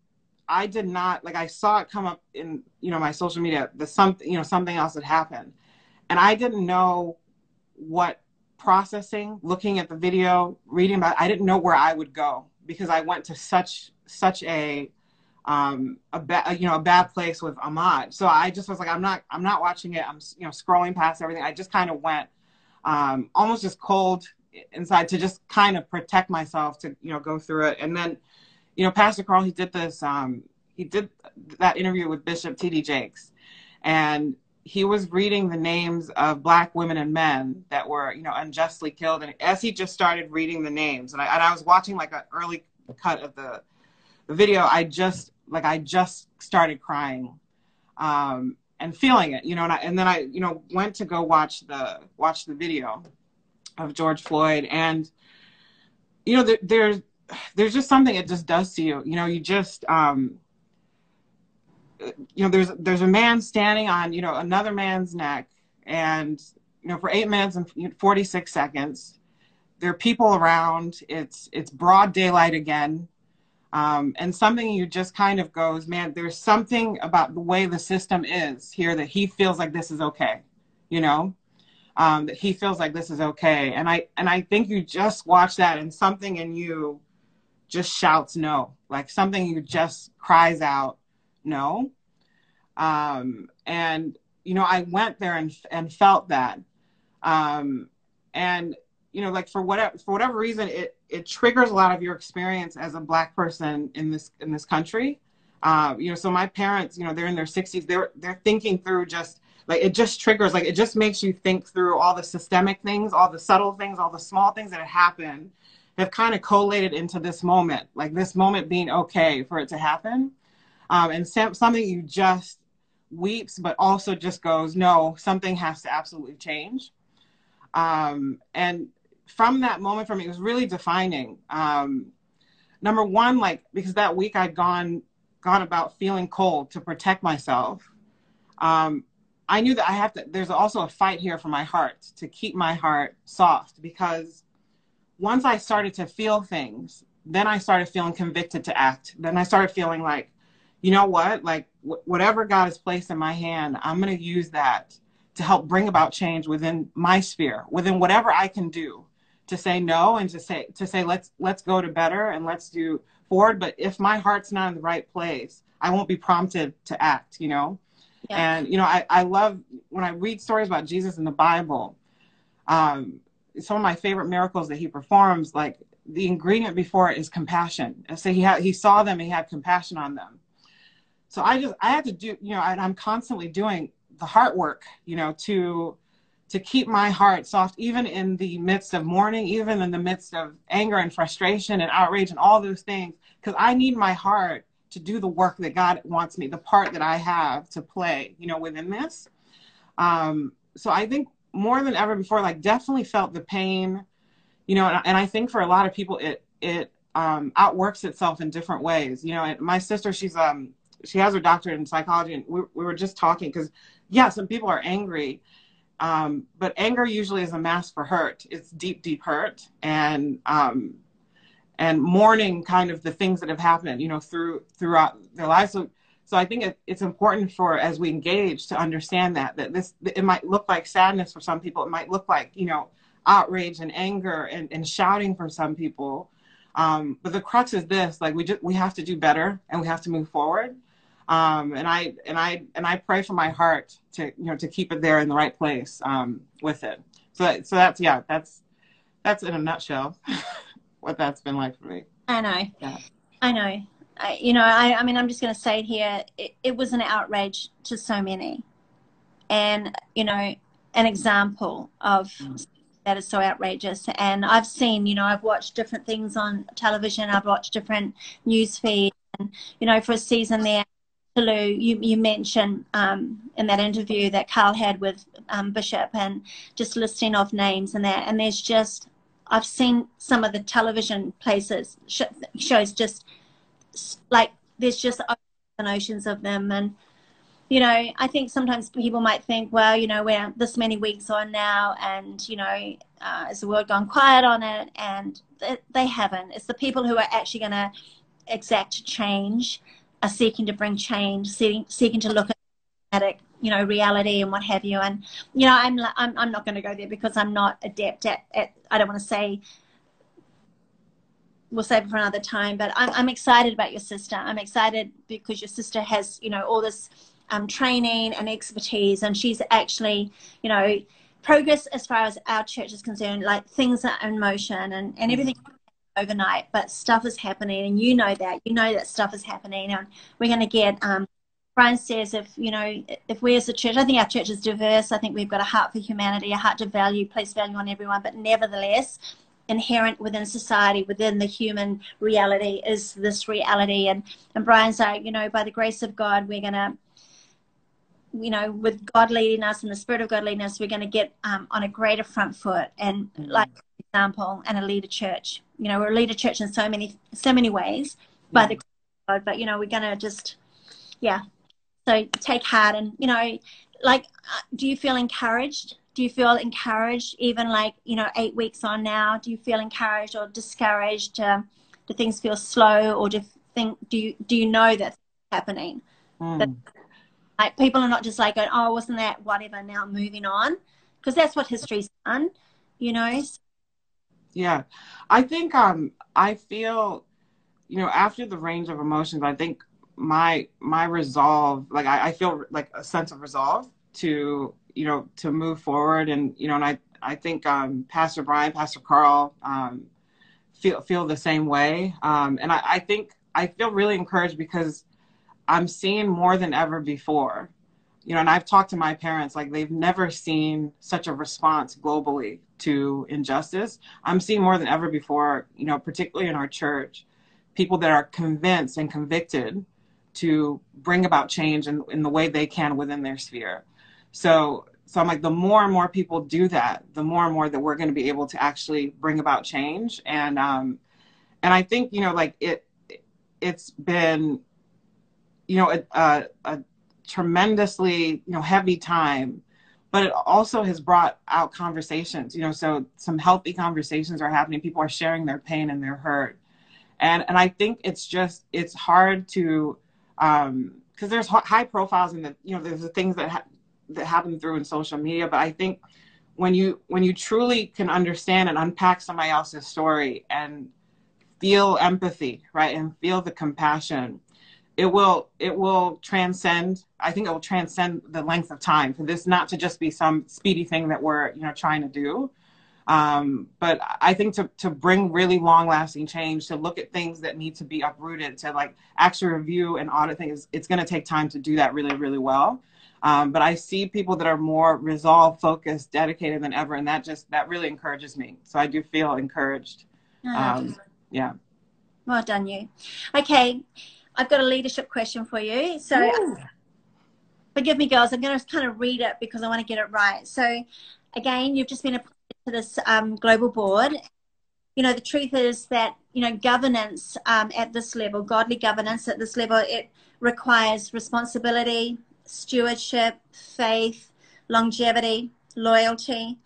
I did not, like, I saw it come up in, you know, my social media, the something, you know, something else had happened and I didn't know what processing, looking at the video, reading about. It, I didn't know where I would go because I went to such such a um, a bad you know a bad place with Ahmaud. So I just was like, I'm not I'm not watching it. I'm you know scrolling past everything. I just kind of went um, almost just cold inside to just kind of protect myself to you know go through it. And then you know Pastor Carl he did this um, he did that interview with Bishop T.D. Jakes, and he was reading the names of black women and men that were, you know, unjustly killed. And as he just started reading the names, and I, and I was watching like an early cut of the, the video, I just like I just started crying, um, and feeling it, you know. And, I, and then I, you know, went to go watch the watch the video of George Floyd, and you know, there, there's there's just something it just does to you. You know, you just um, you know, there's there's a man standing on, you know, another man's neck, and you know, for eight minutes and 46 seconds, there are people around. It's it's broad daylight again, um, and something you just kind of goes, man. There's something about the way the system is here that he feels like this is okay, you know, um, that he feels like this is okay, and I and I think you just watch that, and something in you just shouts no, like something you just cries out no. Um, and, you know, I went there and, and felt that. Um, and, you know, like for whatever, for whatever reason, it, it triggers a lot of your experience as a black person in this, in this country. Uh, you know, so my parents, you know, they're in their sixties, they're, they're thinking through just like, it just triggers, like, it just makes you think through all the systemic things, all the subtle things, all the small things that have happened have kind of collated into this moment, like this moment being okay for it to happen um, and something you just weeps, but also just goes, no, something has to absolutely change. Um, and from that moment for me, it was really defining. Um, number one, like because that week I'd gone gone about feeling cold to protect myself. Um, I knew that I have to. There's also a fight here for my heart to keep my heart soft because once I started to feel things, then I started feeling convicted to act. Then I started feeling like, you know what, like wh- whatever God has placed in my hand, I'm going to use that to help bring about change within my sphere, within whatever I can do to say no and to say to say let's let's go to better and let's do forward. But if my heart's not in the right place, I won't be prompted to act. You know. Yeah. And you know, I, I love when I read stories about Jesus in the Bible. Um, some of my favorite miracles that he performs, like the ingredient before it is compassion. And so he had he saw them, he had compassion on them. So I just I had to do, you know, I, I'm constantly doing the heart work, you know, to to keep my heart soft, even in the midst of mourning, even in the midst of anger and frustration and outrage and all those things, because I need my heart to do the work that God wants me, the part that I have to play, you know, within this. Um, so I think more than ever before, like definitely felt the pain, you know, and, and I think for a lot of people, it it um, outworks itself in different ways. You know, my sister, she's um she has her doctorate in psychology, and we we were just talking because yeah, some people are angry, um, but anger usually is a mask for hurt. It's deep, deep hurt, and um, and mourning kind of the things that have happened, you know, through throughout their lives. So, so I think it, it's important for as we engage to understand that that this it might look like sadness for some people. It might look like you know outrage and anger and, and shouting for some people. Um, but the crux is this: like we just we have to do better and we have to move forward. Um, and I and I and I pray for my heart to you know to keep it there in the right place um, with it. So so that's yeah that's that's in a nutshell. what that's been like for me. I know. Yeah. I know. I, you know, I, I mean, I'm just going to say it here. It, it was an outrage to so many. And, you know, an example of mm. that is so outrageous. And I've seen, you know, I've watched different things on television. I've watched different news feeds. And, you know, for a season there, Lou, you, you mentioned um, in that interview that Carl had with um, Bishop and just listing off names and that. And there's just I've seen some of the television places sh- shows just like there's just oceans of them. And you know I think sometimes people might think well you know we're this many weeks on now and you know uh, has the world gone quiet on it? And they, they haven't. It's the people who are actually going to exact change are seeking to bring change seeking, seeking to look at you know reality and what have you. And you know i'm i'm, I'm not going to go there because i'm not adept at, at i don't want to say we'll save it for another time but I'm, I'm excited about your sister. I'm excited because your sister has you know all this um, training and expertise and she's actually you know progress as far as our church is concerned like things are in motion and, and everything overnight but stuff is happening and you know that you know that stuff is happening and we're going to get um, Brian says if you know if we as a church, I think our church is diverse. I think we've got a heart for humanity, a heart to value, place value on everyone. But nevertheless, inherent within society, within the human reality, is this reality. And and Brian's like, you know, by the grace of God, we're gonna, you know, with God leading us and the Spirit of God leading us, we're gonna get um, on a greater front foot. And mm-hmm. like example, and a leader church. You know, we're a leader church in so many so many ways by the God, but you know, we're gonna just yeah so take heart and, you know, like, uh, do you feel encouraged? Do you feel encouraged even like, you know, eight weeks on now? Do you feel encouraged or discouraged? Um, do things feel slow or do you think, do you, do you know that's happening? Mm. That, like people are not just like, going, oh, wasn't that whatever, now moving on? Because that's what history's done, you know? Yeah. I think um, I feel, you know, after the range of emotions, I think my my resolve like I, I feel like a sense of resolve to you know to move forward. And you know and i i think um pastor brian pastor carl um feel feel the same way. Um and i i think i feel really encouraged because i'm seeing more than ever before you know and i've talked to my parents like they've never seen such a response globally to injustice i'm seeing more than ever before you know particularly in our church people that are convinced and convicted to bring about change in, in the way they can within their sphere. So, so I'm like, the more and more people do that, the more and more that we're going to be able to actually bring about change. And, um, and I think you know like it it's been you know a, a, a tremendously you know heavy time but it also has brought out conversations you know so some healthy conversations are happening. People are sharing their pain and their hurt. And and i think it's just it's hard to um because there's high profiles and the you know there's the things that ha- that happen through in social media but i think when you when you truly can understand and unpack somebody else's story and feel empathy right and feel the compassion it will it will transcend i think it will transcend the length of time for this not to just be some speedy thing that we're you know trying to do. Um, but i think to, to bring really long lasting change to look at things that need to be uprooted to like actually review and audit things it's going to take time to do that really really well. Um, but i see people that are more resolved focused dedicated than ever and that just that really encourages me. So i do feel encouraged. Um, yeah. Well done you. Okay I've got a leadership question for you. So, Ooh. forgive me, girls. I'm going to kind of read it because I want to get it right. So, again, you've just been appointed to this um, global board. You know, the truth is that you know governance um, at this level, godly governance at this level, it requires responsibility, stewardship, faith, longevity, loyalty.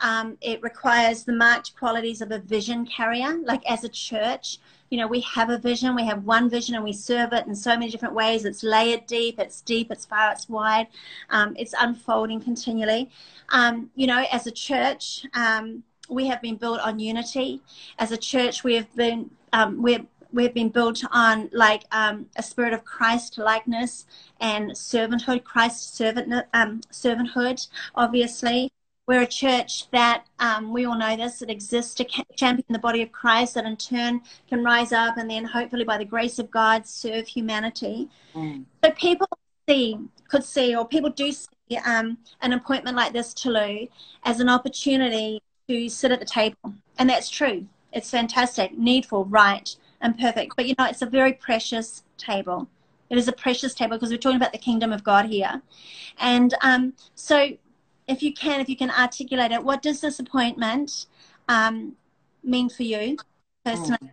Um, it requires the marked qualities of a vision carrier. Like as a church, you know, we have a vision, we have one vision, and we serve it in so many different ways. It's layered deep, it's deep, it's far, it's wide, um, it's unfolding continually. Um, you know, as a church, um, we have been built on unity. As a church, we have been um, we're we've been built on like um, a spirit of Christ likeness and servanthood, Christ servant um, servanthood, obviously. We're a church that um, we all know this, that exists to champion the body of Christ that in turn can rise up and then hopefully by the grace of God serve humanity. Mm. So people see, could see, or people do see um, an appointment like this, to Lou as an opportunity to sit at the table. And that's true. It's fantastic, needful, right, and perfect. But you know, it's a very precious table. It is a precious table because we're talking about the kingdom of God here. And um, so if you can, if you can articulate it, what does this appointment um, mean for you personally? Mm.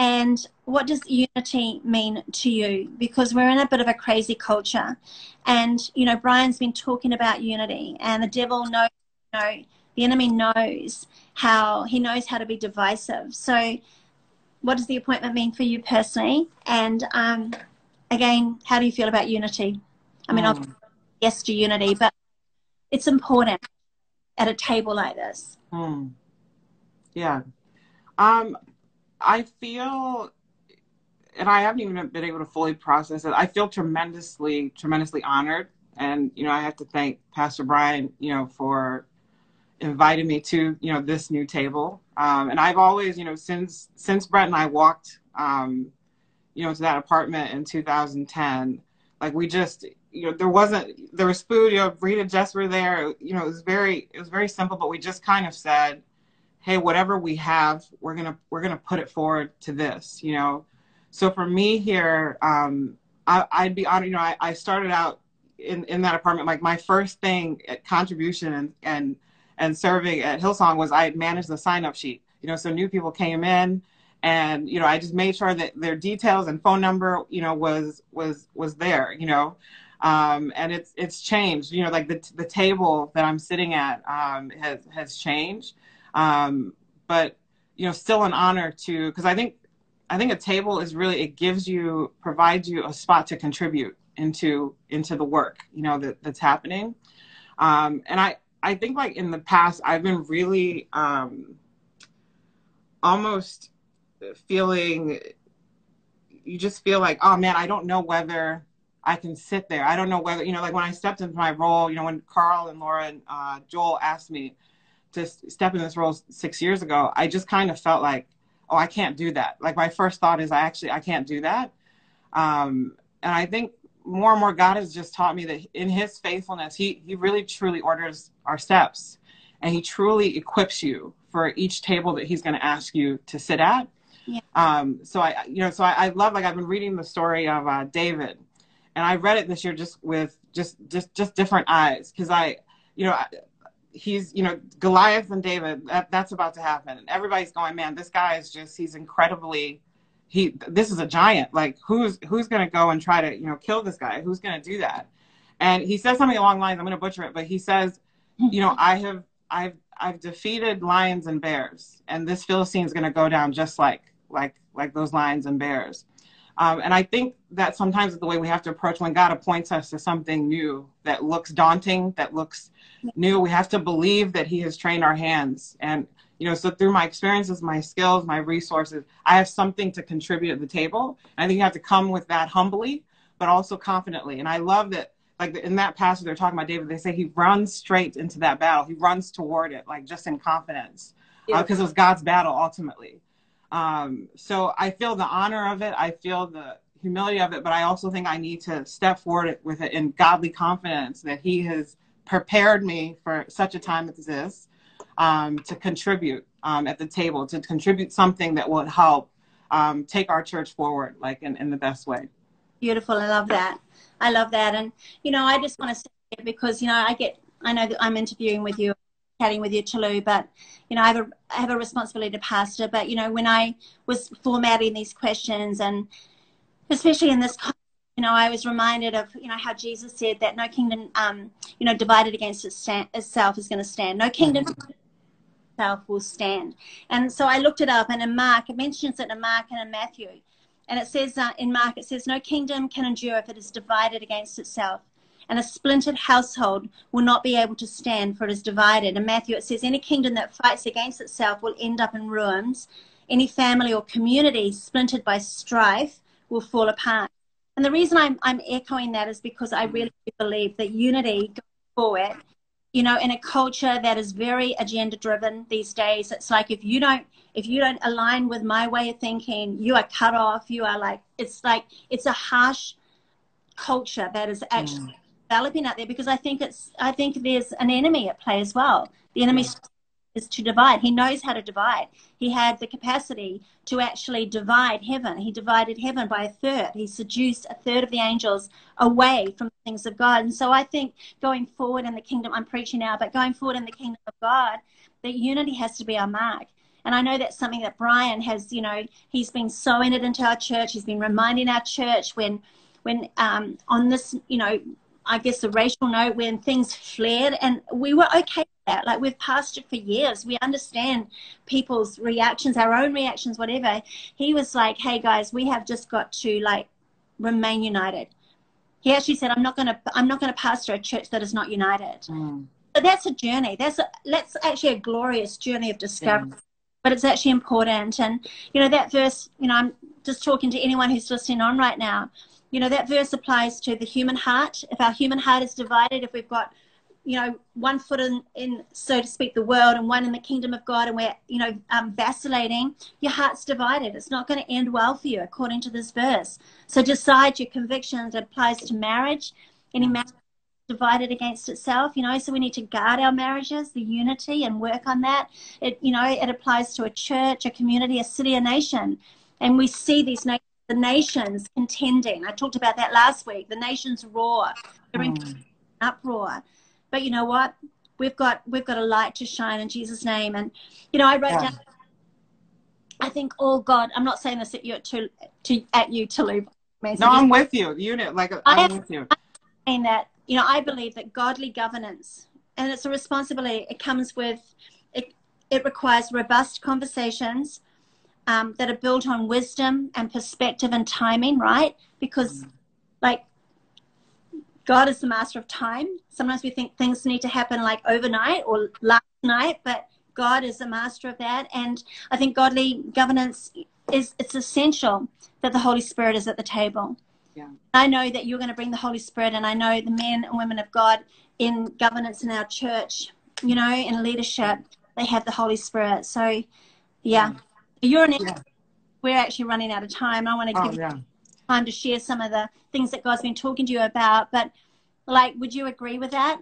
And what does unity mean to you? Because we're in a bit of a crazy culture. And, you know, Brian's been talking about unity, and the devil knows, you know, the enemy knows how, he knows how to be divisive. So, what does the appointment mean for you personally? And um, again, how do you feel about unity? I mean, mm. yes to unity, but it's important at a table like this. Hmm. Yeah. Um, I feel, and I haven't even been able to fully process it. I feel tremendously, tremendously honored. And, you know, I have to thank Pastor Brian, you know, for inviting me to, you know, this new table. Um, and I've always, you know, since, since Brett and I walked, um, you know, to that apartment in 2010, like we just, you know, there wasn't there was food. You know, Rita, Jess were there. You know, it was very it was very simple, but we just kind of said, hey, whatever we have, we're gonna we're gonna put it forward to this. You know, so for me here, um, I, would be honored. You know, I, I started out in in that apartment. Like my first thing at contribution and and and serving at Hillsong was I managed the sign up sheet. You know, so new people came in and you know i just made sure that their details and phone number you know was was was there you know um, and it's it's changed. You know, like the the table that I'm sitting at um, has has changed, um, but you know, still an honor to because I think I think a table is really it gives you provides you a spot to contribute into into the work you know that, that's happening, um, and I I think like in the past I've been really um, almost feeling you just feel like oh man I don't know whether I can sit there. I don't know whether, you know, like when I stepped into my role, you know, when Carl and Laura and uh, Joel asked me to step in this role six years ago, I just kind of felt like, oh, I can't do that. Like my first thought is, I actually, I can't do that. Um, and I think more and more God has just taught me that in his faithfulness, he, he really truly orders our steps and he truly equips you for each table that he's going to ask you to sit at. Yeah. Um, so I, you know, so I, I, love, like I've been reading the story of uh, David and I read it this year just with just just just different eyes. Because I, you know, he's you know Goliath and David that, that's about to happen. And everybody's going man this guy is just he's incredibly he this is a giant. Like who's who's going to go and try to you know kill this guy? Who's going to do that? And he says something along the lines I'm going to butcher it but he says you know I have I've I've defeated lions and bears and this philistine is going to go down just like like like those lions and bears um, and I think that sometimes the way we have to approach when God appoints us to something new that looks daunting, that looks new, we have to believe that He has trained our hands. And, you know, so through my experiences, my skills, my resources, I have something to contribute at the table. And I think you have to come with that humbly, but also confidently. And I love that, like in that passage they're talking about David, they say he runs straight into that battle. He runs toward it, like just in confidence, because uh, yeah. uh, it was God's battle ultimately. Um, so I feel the honor of it. I feel the humility of it, but I also think I need to step forward with it in godly confidence that He has prepared me for such a time as this um, to contribute um, at the table, to contribute something that will help um, take our church forward, like in, in the best way. Beautiful. I love that. I love that. And, you know, I just want to say it because, you know, I get, I know that I'm interviewing with you chatting with you, Tolu, but you know, I have a I have a responsibility to pastor. But you know, when I was formatting these questions, and especially in this, you know, I was reminded of you know how Jesus said that no kingdom, um, you know, divided against itself is going to stand. No kingdom itself will stand. And so I looked it up, and in Mark, it mentions it in Mark and in Matthew. And it says uh, in Mark, it says, No kingdom can endure if it is divided against itself and a splintered household will not be able to stand, for it is divided. In Matthew, it says, Any kingdom that fights against itself will end up in ruins. Any family or community splintered by strife will fall apart. And the reason I'm, I'm echoing that is because I really believe that unity going forward, you know, in a culture that is very agenda driven these days, it's like if you don't if you don't align with my way of thinking, you are cut off. You are like it's like it's a harsh culture that is actually mm developing out there because I think it's I think there's an enemy at play as well. The enemy is to divide. He knows how to divide. He had the capacity to actually divide heaven. He divided heaven by a third. He seduced a third of the angels away from the things of God. And so I think going forward in the kingdom, I'm preaching now, but going forward in the kingdom of God, that unity has to be our mark. And I know that's something that Brian has, you know, he's been sowing it into our church. He's been reminding our church when, when um, on this, you know, I guess, the racial note when things flared, and we were okay with that. Like we've passed it for years, we understand people's reactions, our own reactions, whatever. He was like, "Hey guys, we have just got to like remain united." He actually said, "I'm not gonna, I'm not gonna pastor a church that is not united." Mm. But that's a journey. That's a, that's actually a glorious journey of discovery. Yeah. But it's actually important, and you know that verse. You know, I'm just talking to anyone who's listening on right now you know, that verse applies to the human heart. If our human heart is divided, if we've got, you know, one foot in, in so to speak, the world and one in the kingdom of God, and we're, you know, um, vacillating, your heart's divided. It's not going to end well for you, according to this verse. So decide your convictions. It applies to marriage. Any marriage divided against itself, you know, so we need to guard our marriages, the unity, and work on that. It, you know, it applies to a church, a community, a city, a nation. And we see these nations the nations contending. I talked about that last week. The nations roar. They're in mm. uproar. But you know what? We've got we've got a light to shine in Jesus' name. And you know, I wrote yeah. down I think all God I'm not saying this at you to to at you to Lou. No, I'm with you. Unit like I'm with you. I'm saying that, you know, I believe that godly governance and it's a responsibility. It comes with it it requires robust conversations um, that are built on wisdom and perspective and timing, right? Because, mm. like, God is the master of time. Sometimes we think things need to happen like overnight or last night, but God is the master of that. And I think godly governance is it's essential that the Holy Spirit is at the table. Yeah. I know that you're going to bring the Holy Spirit, and I know the men and women of God in governance in our church, you know, in leadership, they have the Holy Spirit. So, yeah, you're an yeah. we're actually running out of time. I want to give oh, yeah. time to share some of the things that God's been talking to you about. But like, would you agree with that?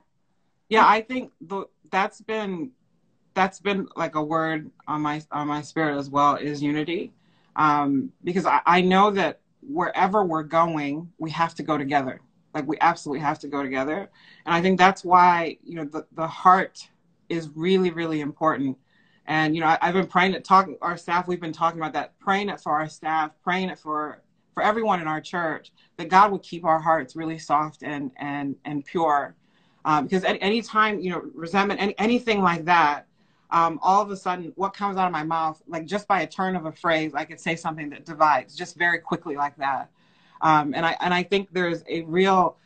Yeah, I think the, that's been that's been like a word on my on my spirit as well is unity, um, because I, I know that wherever we're going, we have to go together. Like we absolutely have to go together, and I think that's why you know the the heart is really, really important. And, you know, I, have been praying it, talking, our staff, we've been talking about that, praying it for our staff, praying it for, for everyone in our church, that God would keep our hearts really soft and, and, and pure. Um, because at any, anytime, you know, resentment, any, anything like that, um, all of a sudden what comes out of my mouth, like just by a turn of a phrase, I could say something that divides just very quickly like that. Um, and I, and I think there's a real,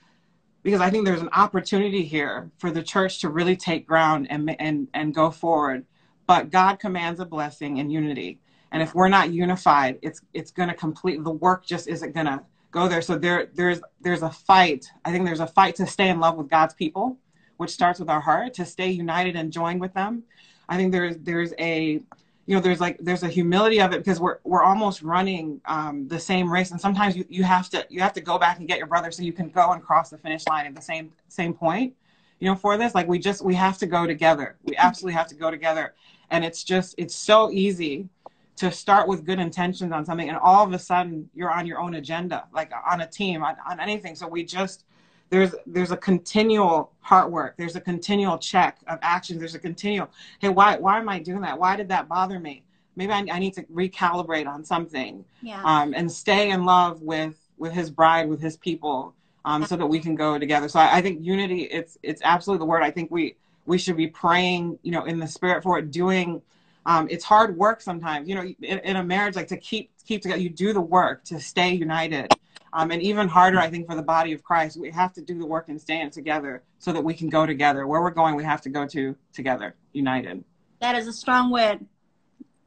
because I think there's an opportunity here for the church to really take ground and, and, and go forward. But God commands a blessing and unity. And if we're not unified, it's, it's going to complete, the work just isn't going to go there. So there, there's, there's a fight. I think there's a fight to stay in love with God's people, which starts with our heart, to stay united and joined with them. I think there's, there's a, you know there's like there's a humility of it because we're we're almost running um, the same race and sometimes you, you have to you have to go back and get your brother so you can go and cross the finish line at the same same point you know for this like we just we have to go together we absolutely have to go together and it's just it's so easy to start with good intentions on something and all of a sudden you're on your own agenda like on a team on, on anything. So we just there's there's a continual heart work. There's a continual check of actions. There's a continual hey why why am i doing that? Why did that bother me? Maybe i, I need to recalibrate on something yeah. um, and stay in love with with his bride with his people um, so that we can go together. So I, I think unity it's it's absolutely the word. I think we we should be praying you know in the spirit for it doing um, it's hard work sometimes you know in, in a marriage like to keep keep together you do the work to stay united um, and even harder, I think, for the body of Christ. We have to do the work and stand together so that we can go together. Where we're going, we have to go to together, united. That is a strong word.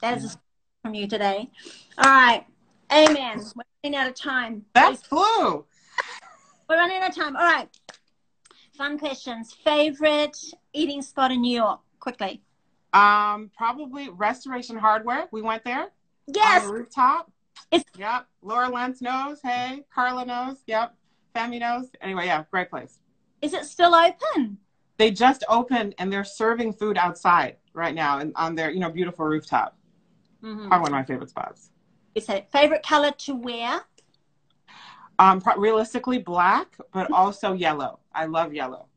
That is a from you today. All right. Amen. We're running out of time. That's flew. We're running out of time. All right. Fun questions. Favorite eating spot in New York? Quickly. Um, probably Restoration Hardware. We went there. Yes. On the rooftop. It's yep. Laura Lentz knows. Hey, Carla knows. Yep. Femi knows. Anyway, yeah, great place. Is it still open? They just opened and they're serving food outside right now and on their, you know, beautiful rooftop. Mm-hmm. Probably one of my favorite spots. You said favorite color to wear? Um, realistically black, but also yellow. I love yellow.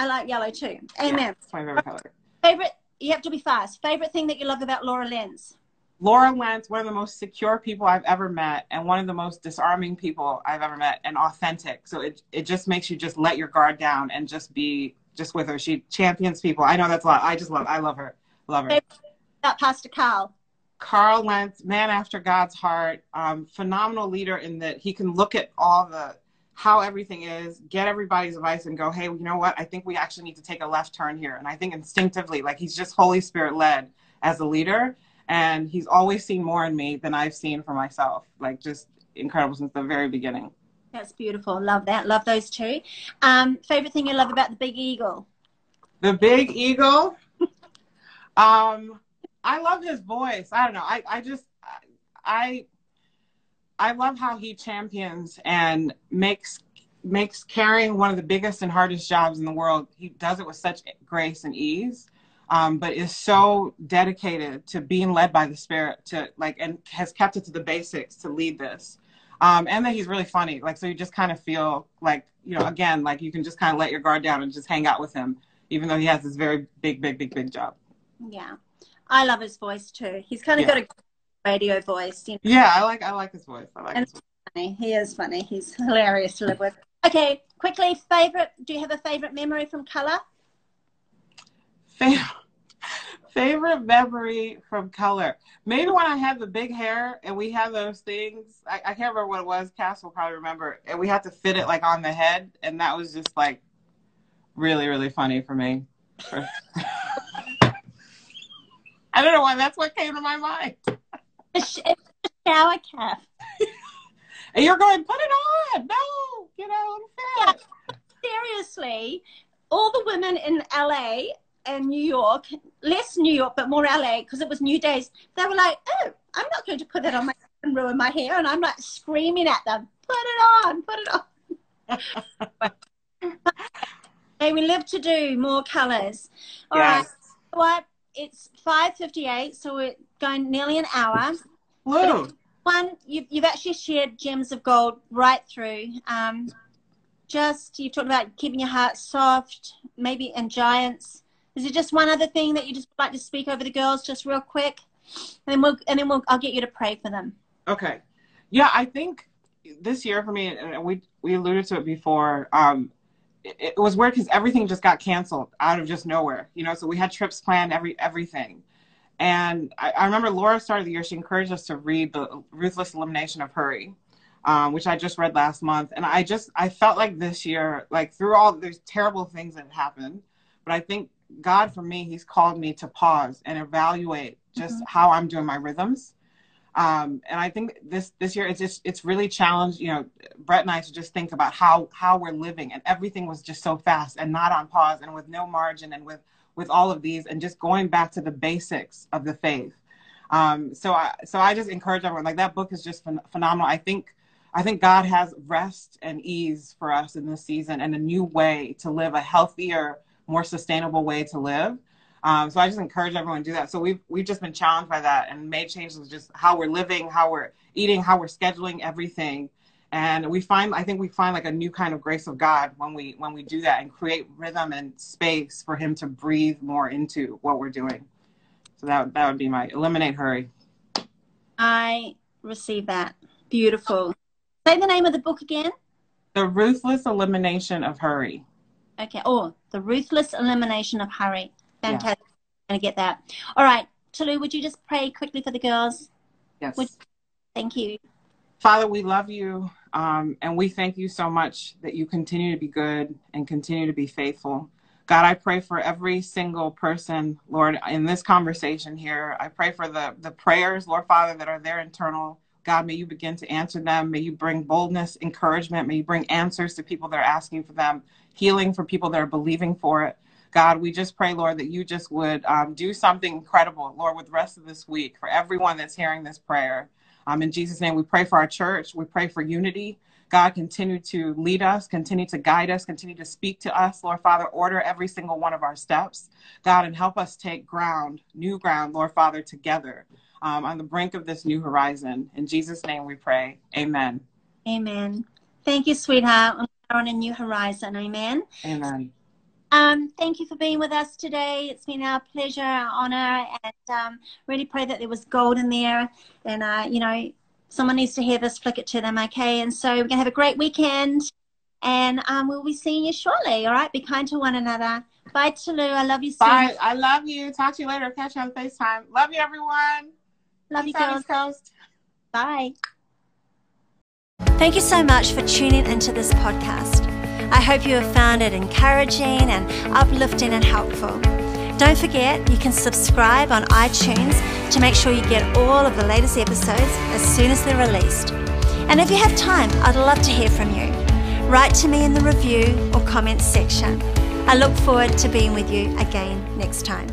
I like yellow too. Amen. Yeah, it's my favorite color. Favorite, you have to be fast. Favorite thing that you love about Laura Lentz? Laura Lentz, one of the most secure people I've ever met, and one of the most disarming people I've ever met, and authentic. So it it just makes you just let your guard down and just be just with her. She champions people. I know that's a lot. I just love. I love her. Love her. That Pastor Carl. Carl Lentz, man after God's heart, um, phenomenal leader in that he can look at all the how everything is, get everybody's advice, and go, hey, you know what? I think we actually need to take a left turn here. And I think instinctively, like he's just Holy Spirit led as a leader and he's always seen more in me than I've seen for myself. Like just incredible since the very beginning. That's beautiful. Love that. Love those two. Um, favorite thing you love about the Big Eagle? The Big Eagle. um, I love his voice. I don't know. I, I just I I love how he champions and makes makes carrying one of the biggest and hardest jobs in the world. He does it with such grace and ease um, but is so dedicated to being led by the Spirit to like, and has kept it to the basics to lead this. Um, and that he's really funny. Like, so you just kind of feel like, you know, again, like you can just kind of let your guard down and just hang out with him, even though he has this very big, big, big, big job. Yeah. I love his voice too. He's kind of yeah. got a radio voice. You know? Yeah, I like, I like his voice. I like and his voice. Funny. He is funny. He's hilarious to live with. Okay, quickly, favorite. Do you have a favorite memory from color? favorite memory from color. Maybe when I had the big hair and we had those things. I, I, can't remember what it was. Cass will probably remember. And we had to fit it like on the head, and that was just like really, really funny for me. I don't know why. That's what came to my mind. A shower cap. and you're going, put it on. No, you know, yeah, seriously, all the women in LA and New York, less New York, but more LA, because it was New Days, they were like, oh, I'm not going to put that on my and ruin my hair. And I'm like screaming at them, put it on, put it on. hey, we live to do more colors. All yes. right. What? It's 5.58, so we're going nearly an hour. Whoa. One, you've, you've actually shared gems of gold right through. Um, just, you've talked about keeping your heart soft, maybe in giants Is there just one other thing that you just like to speak over the girls, just real quick, and then we'll and then we'll I'll get you to pray for them. Okay. Yeah, I think this year for me, and we we alluded to it before. Um, it, it was weird because everything just got canceled out of just nowhere. You know, so we had trips planned, every everything. And I, I remember Laura started the year. She encouraged us to read the Ruthless Elimination of Hurry, um, which I just read last month. And I just I felt like this year, like through all there's terrible things that happened, but I think God for me, He's called me to pause and evaluate just mm-hmm. how I'm doing my rhythms um, and I think this this year it's just it's really challenged. You know, Brett and I to just think about how how we're living, and everything was just so fast and not on pause, and with no margin, and with with all of these, and just going back to the basics of the faith. Um, so I so I just encourage everyone. Like that book is just ph- phenomenal. I think I think God has rest and ease for us in this season, and a new way to live a healthier, more sustainable way to live. Um, so I just encourage everyone to do that. So we've we've just been challenged by that and made changes just how we're living, how we're eating, how we're scheduling everything. And we find I think we find like a new kind of grace of God when we when we do that and create rhythm and space for him to breathe more into what we're doing. So that that would be my eliminate hurry. I receive that. Beautiful. Say the name of the book again. The Ruthless Elimination of Hurry. Okay. Oh, The Ruthless Elimination of Hurry. Fantastic. Yeah. To get that. All right. Tolu, would you just pray quickly for the girls? Yes. Would, thank you. Father, we love you. Um, and we thank you so much that you continue to be good and continue to be faithful. God, I pray for every single person, Lord, in this conversation here. I pray for the, the prayers, Lord Father, that are there internal. God, may you begin to answer them. May you bring boldness, encouragement. May you bring answers to people that are asking for them, healing for people that are believing for it. God, we just pray, Lord, that you just would um, do something incredible, Lord, with the rest of this week for everyone that's hearing this prayer. Um, in Jesus' name, we pray for our church. We pray for unity. God, continue to lead us, continue to guide us, continue to speak to us, Lord Father. Order every single one of our steps, God, and help us take ground, new ground, Lord Father, together um, on the brink of this new horizon. In Jesus' name we pray. Amen. Amen. Thank you, sweetheart. On a new horizon. Amen. Amen. Um, thank you for being with us today. It's been our pleasure, our honor, and um, really pray that there was gold in there. And, uh, you know, someone needs to hear this, flick it to them, okay? And so we're going to have a great weekend, and um, we'll be seeing you shortly, all right? Be kind to one another. Bye, Tolu. I love you so Bye. I love you. Talk to you later. Catch you on FaceTime. Love you, everyone. Love Peace you, girls. Coast. Bye. Thank you so much for tuning into this podcast. I hope you have found it encouraging and uplifting and helpful. Don't forget, you can subscribe on iTunes to make sure you get all of the latest episodes as soon as they're released. And if you have time, I'd love to hear from you. Write to me in the review or comments section. I look forward to being with you again next time.